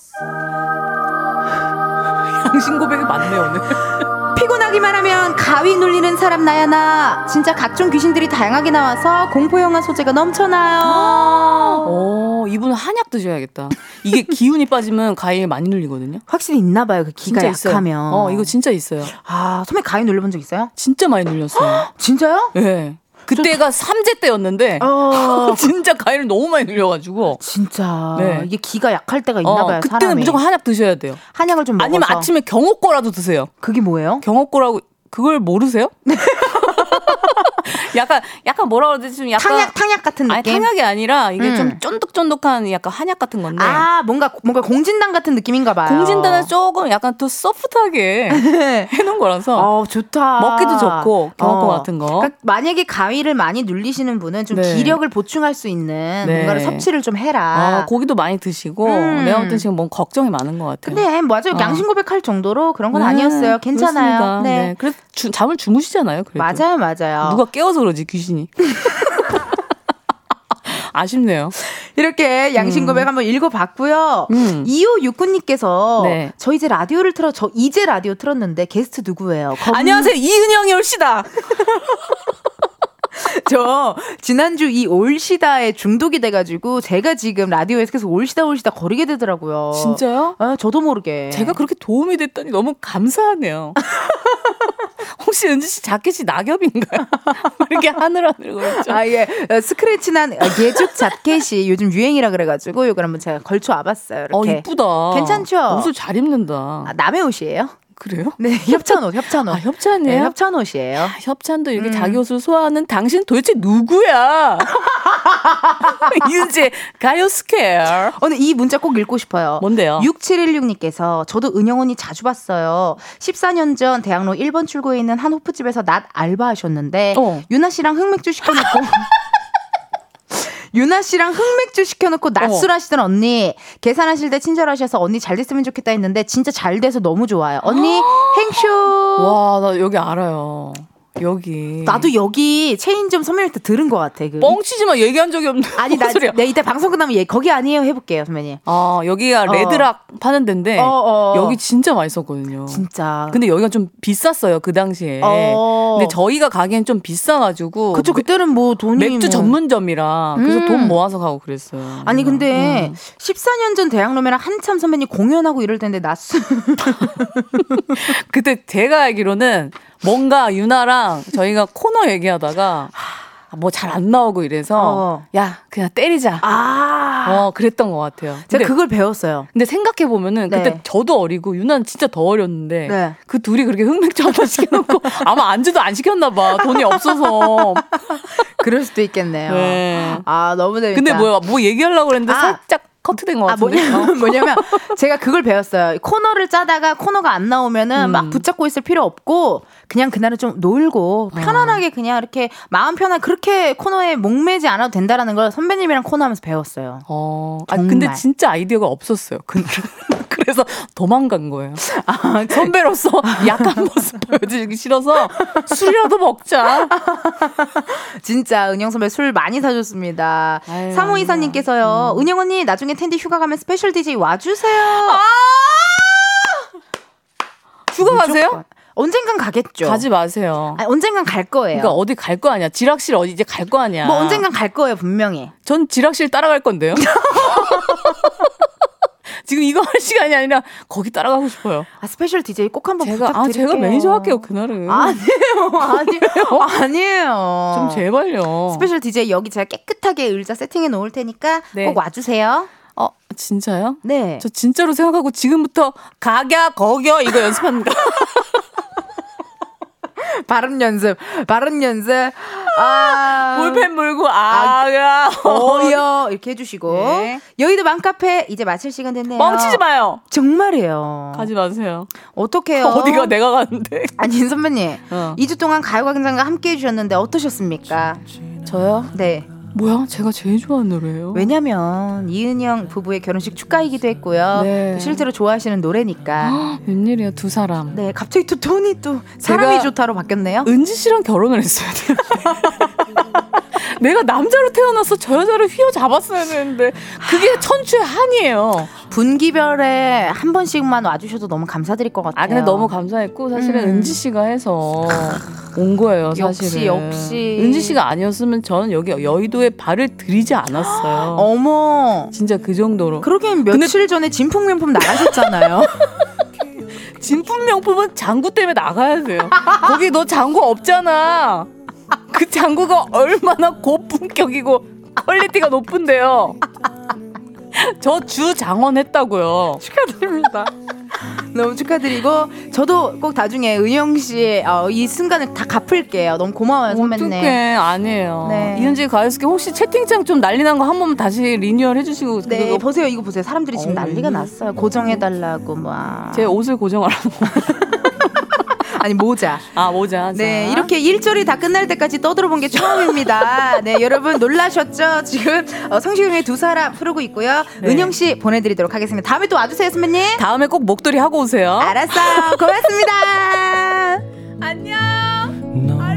당신 고백이 많네, 오늘. 피곤하기만 하면 가위 눌리는 사람 나야 나. 진짜 각종 귀신들이 다양하게 나와서 공포 영화 소재가 넘쳐나요. 오, 이분 한약 드셔야겠다. 이게 기운이 빠지면 가위에 많이 눌리거든요. 확실히 있나 봐요. 그 기가 진짜 있어요. 약하면. 어, 이거 진짜 있어요. 아, 선배 가위 눌려본 적 있어요? 진짜 많이 눌렸어요. 진짜요? 예. 네. 그때가 삼재 때였는데 어. 진짜 가위를 너무 많이 눌려가지고 진짜 네. 이게 기가 약할 때가 있나 어, 봐요. 그때는 사람이. 무조건 한약 드셔야 돼요. 한약을 좀 먹어서. 아니면 아침에 경옥고라도 드세요. 그게 뭐예요? 경옥고라고 그걸 모르세요? 약간 약간 뭐라 그러지 좀 약간 탕약 탕약 같은 아니 느낌. 탕약이 아니라 이게 음. 좀 쫀득쫀득한 약간 한약 같은 건데 아, 뭔가 뭔가 공진당 같은 느낌인가 봐요. 공진단은 조금 약간 더 소프트하게 해놓은 거라서 어, 좋다. 먹기도 좋고 경옥고 어. 같은 거. 그러니까 만약에 가위를 많이 눌리시는 분은 좀 네. 기력을 보충할 수 있는 네. 뭔가를 섭취를 좀 해라. 어, 고기도 많이 드시고 음. 내가 볼땐 지금 뭔 걱정이 많은 것 같아요. 근데 맞아요. 어. 양심 고백할 정도로 그런 건 네, 아니었어요. 괜찮아요. 그렇습니다. 네. 그래서 주- 잠을 주무시잖아요. 그래도. 맞아요, 맞아요. 누가 깨워서 그러지 귀신이. 아쉽네요. 이렇게 양심 음. 고백 한번 읽어봤고요. 음. 2569님께서 네. 저 이제 라디오를 틀어 저 이제 라디오 틀었는데 게스트 누구예요? 검- 안녕하세요 이은영이 올시다. 저 지난주 이 올시다에 중독이 돼가지고 제가 지금 라디오에서 계속 올시다 올시다 거리게 되더라고요. 진짜요? 아, 저도 모르게. 제가 그렇게 도움이 됐다니 너무 감사하네요. 혹시 은지 씨 자켓이 낙엽인가요? 이렇게 하늘하늘 그랬죠. 아, 예. 어, 스크래치난 어, 가죽 자켓이 요즘 유행이라 그래가지고 이걸 한번 제가 걸쳐 와봤어요. 어 이렇게. 이쁘다. 괜찮죠? 옷을 잘 입는다. 아, 남의 옷이에요? 그래요? 네, 협찬옷, 협찬옷. 아 협찬이에요? 네, 협찬옷이에요. 아, 협찬도 이렇게 음. 자기 옷을 소화하는 당신 도대체 누구야? 이은지 가요 Square. 오늘 이 문자 꼭 읽고 싶어요. 뭔데요? 6716님께서 저도 은형 언니 자주 봤어요. 14년 전 대학로 1번 출구에 있는 한 호프집에서 낮 알바하셨는데 어. 유나 씨랑 흑맥주 시켜놓고 유나 씨랑 흑맥주 시켜놓고 낮술 하시던 언니 계산하실 때 친절하셔서 언니 잘 됐으면 좋겠다 했는데 진짜 잘 돼서 너무 좋아요. 언니 행쇼. 와, 나 여기 알아요. 여기. 나도 여기 체인점 선배님 때 들은 것 같아. 그 뻥치지만 얘기한 적이 없는데. 아니 나뭔 소리야? 네, 이따 방송 끝나면 얘 거기 아니에요 해볼게요 선배님. 아, 여기가 어. 레드락 파는 데인데 어, 어. 여기 진짜 맛있었거든요. 진짜. 근데 여기가 좀 비쌌어요 그 당시에. 어. 근데 저희가 가기엔 좀 비싸가지고. 그쵸 그때는 뭐 돈이 맥주 뭐. 전문점이라 그래서 음. 돈 모아서 가고 그랬어요. 아니 근데 음. 14년 전 대학로면 한참 선배님 공연하고 이럴 텐데 낮술 그때 제가 알기로는 뭔가 유나랑 저희가 코너 얘기하다가 뭐 잘 안 나오고 이래서 어. 야 그냥 때리자. 아. 어 그랬던 것 같아요. 제가 근데, 그걸 배웠어요. 근데 생각해 보면은 네. 그때 저도 어리고 유나는 진짜 더 어렸는데 네. 그 둘이 그렇게 흑맥주 하나 시켜놓고 아마 안주도 안 시켰나 봐 돈이 없어서. 그럴 수도 있겠네요. 네. 아, 너무 재밌다. 근데 뭐야 뭐 얘기하려고 그랬는데 아. 살짝 커트된 것 아, 같은데. 뭐냐면, 뭐냐면, 제가 그걸 배웠어요. 코너를 짜다가 코너가 안 나오면은 음. 막 붙잡고 있을 필요 없고, 그냥 그날은 좀 놀고, 아. 편안하게 그냥 이렇게 마음 편하게 그렇게 코너에 목매지 않아도 된다라는 걸 선배님이랑 코너 하면서 배웠어요. 어, 아. 근데 진짜 아이디어가 없었어요. 그날은. 그래서 도망간 거예요. 아, 선배로서 약한 모습 보여주기 싫어서 술이라도 먹자. 진짜 은형 선배 술 많이 사줬습니다. 음. 사모 이사님께서요, 은형 언니 나중에 은디 휴가 가면 special DJ 와주세요. 아! 휴가 가세요? 언젠간 가겠죠. 가지 마세요. 아니, 언젠간 갈 거예요. 그러니까 어디 갈 거 아니야. 지락실 어디 이제 갈 거 아니야. 뭐 언젠간 갈 거예요, 분명히. 전 지락실 따라갈 건데요. 지금 이거 할 시간이 아니라 거기 따라가고 싶어요. 아, special DJ 꼭 한번 제가 아 부탁드릴게요. 제가 매니저 할게요 그날은. 아니에요, 아니에요, 아니에요. 좀 제발요. special DJ 여기 제가 깨끗하게 의자 세팅해 놓을 테니까 네. 꼭 와주세요. 어 진짜요? 네. 저 진짜로 생각하고 지금부터 가갸 거겨 이거 연습합니다. 발음 연습, 발음 연습. 아. 볼펜 물고 아야 어여 이렇게 해주시고 네. 여의도 맘카페 이제 마칠 시간 됐네요. 멍치지 마요. 정말이에요. 가지 마세요. 어떡해요? 어디가 내가 가는데? 아니 선배님 어. 2주 동안 가요광장과 함께 해 주셨는데 어떠셨습니까? 저요? 네. 뭐야? 제가 제일 좋아하는 노래예요. 왜냐면 이은영 부부의 결혼식 축가이기도 했고요. 네. 또 실제로 좋아하시는 노래니까. 웬일이야 두 사람. 네, 갑자기 또 톤이 또 사람이 좋다로 바뀌었네요. 은지 씨랑 결혼을 했어야 돼. 내가 남자로 태어나서 저 여자를 휘어잡았어야 되는데 그게 천추의 한이에요. 분기별에 한 번씩만 와주셔도 너무 감사드릴 것 같아요. 아 근데 너무 감사했고 사실은 음. 은지 씨가 해서 온 거예요 역시, 사실은. 역시. 은지 씨가 아니었으면 저는 여기 여의도에 발을 들이지 않았어요. 어머. 진짜 그 정도로. 그러기엔 며칠 전에 진품명품 나가셨잖아요. 진품 명품은 장구 때문에 나가야 돼요. 거기 너 장구 없잖아. 그 장구가 얼마나 고품격이고 quality가 높은데요. 저 주 장원 했다고요. 축하드립니다. 너무 축하드리고 저도 꼭 나중에 은영 씨 어, 이 순간을 다 갚을게요. 너무 고마워요 선배님. 어떡해 아니에요. 네. 이은지 가요스케 혹시 채팅창 좀 난리 난 거 한 번만 다시 리뉴얼 해주시고 네 그거 보세요 이거 보세요 사람들이 지금 어, 난리가 웬일. 났어요 고정해달라고 뭐제 옷을 고정하라고. 아니 모자. 아 모자. 네 자. 이렇게 일절이 다 끝날 때까지 떠들어본 게 처음입니다. 네 여러분 놀라셨죠? 지금 어, 성시경의 두 사람 흐르고 있고요. 네. 은영 씨 보내드리도록 하겠습니다. 다음에 또 와주세요 선배님. 다음에 꼭 목도리 하고 오세요. 알았어요. 고맙습니다. 너와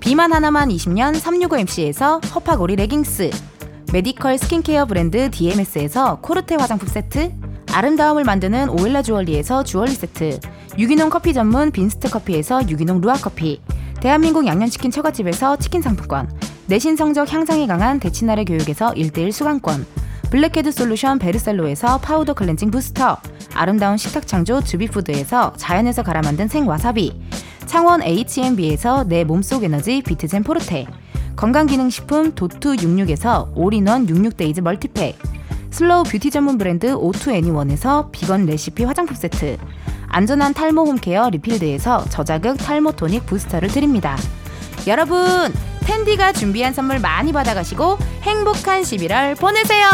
비만 하나만 20년 365MC에서 허파고리 레깅스. medical skincare 브랜드 DMS에서 코르테 화장품 세트. 아름다움을 만드는 오엘라 주얼리에서 주얼리 세트. 유기농 커피 전문 빈스트 커피에서 유기농 루아 커피. 대한민국 양념치킨 처갓집에서 치킨 상품권. 내신 성적 향상에 강한 대치나래 교육에서 1대1 수강권 blackhead solution 베르셀로에서 파우더 cleansing booster 아름다운 식탁 창조 주비푸드에서 자연에서 갈아 만든 생와사비 창원 H&B에서 내 몸속 에너지 비트젠 포르테 건강기능식품 도투 66에서 all-in-one 66 days multipack slow beauty 전문 브랜드 오투 애니원에서 비건 레시피 화장품 세트 안전한 탈모 home care 리필드에서 저자극 탈모 tonic booster를 드립니다. 여러분 텐디가 준비한 선물 많이 받아가시고 행복한 11월 보내세요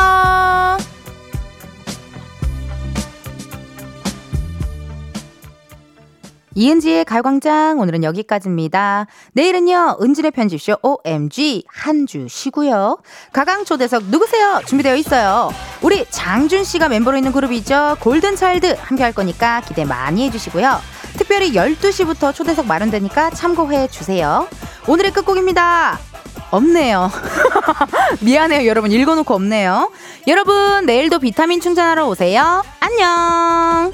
이은지의 가요광장 오늘은 여기까지입니다. 내일은요 은진의 편집쇼 OMG 한 주 쉬고요. 가강 초대석 누구세요? 준비되어 있어요. 우리 장준 씨가 멤버로 있는 그룹이죠. 골든 차일드 함께 할 거니까 기대 많이 해주시고요. 특별히 12시부터 초대석 마련되니까 참고해 주세요. 오늘의 끝곡입니다. 없네요. 미안해요, 여러분. 읽어놓고 없네요. 여러분, 내일도 비타민 충전하러 오세요. 안녕!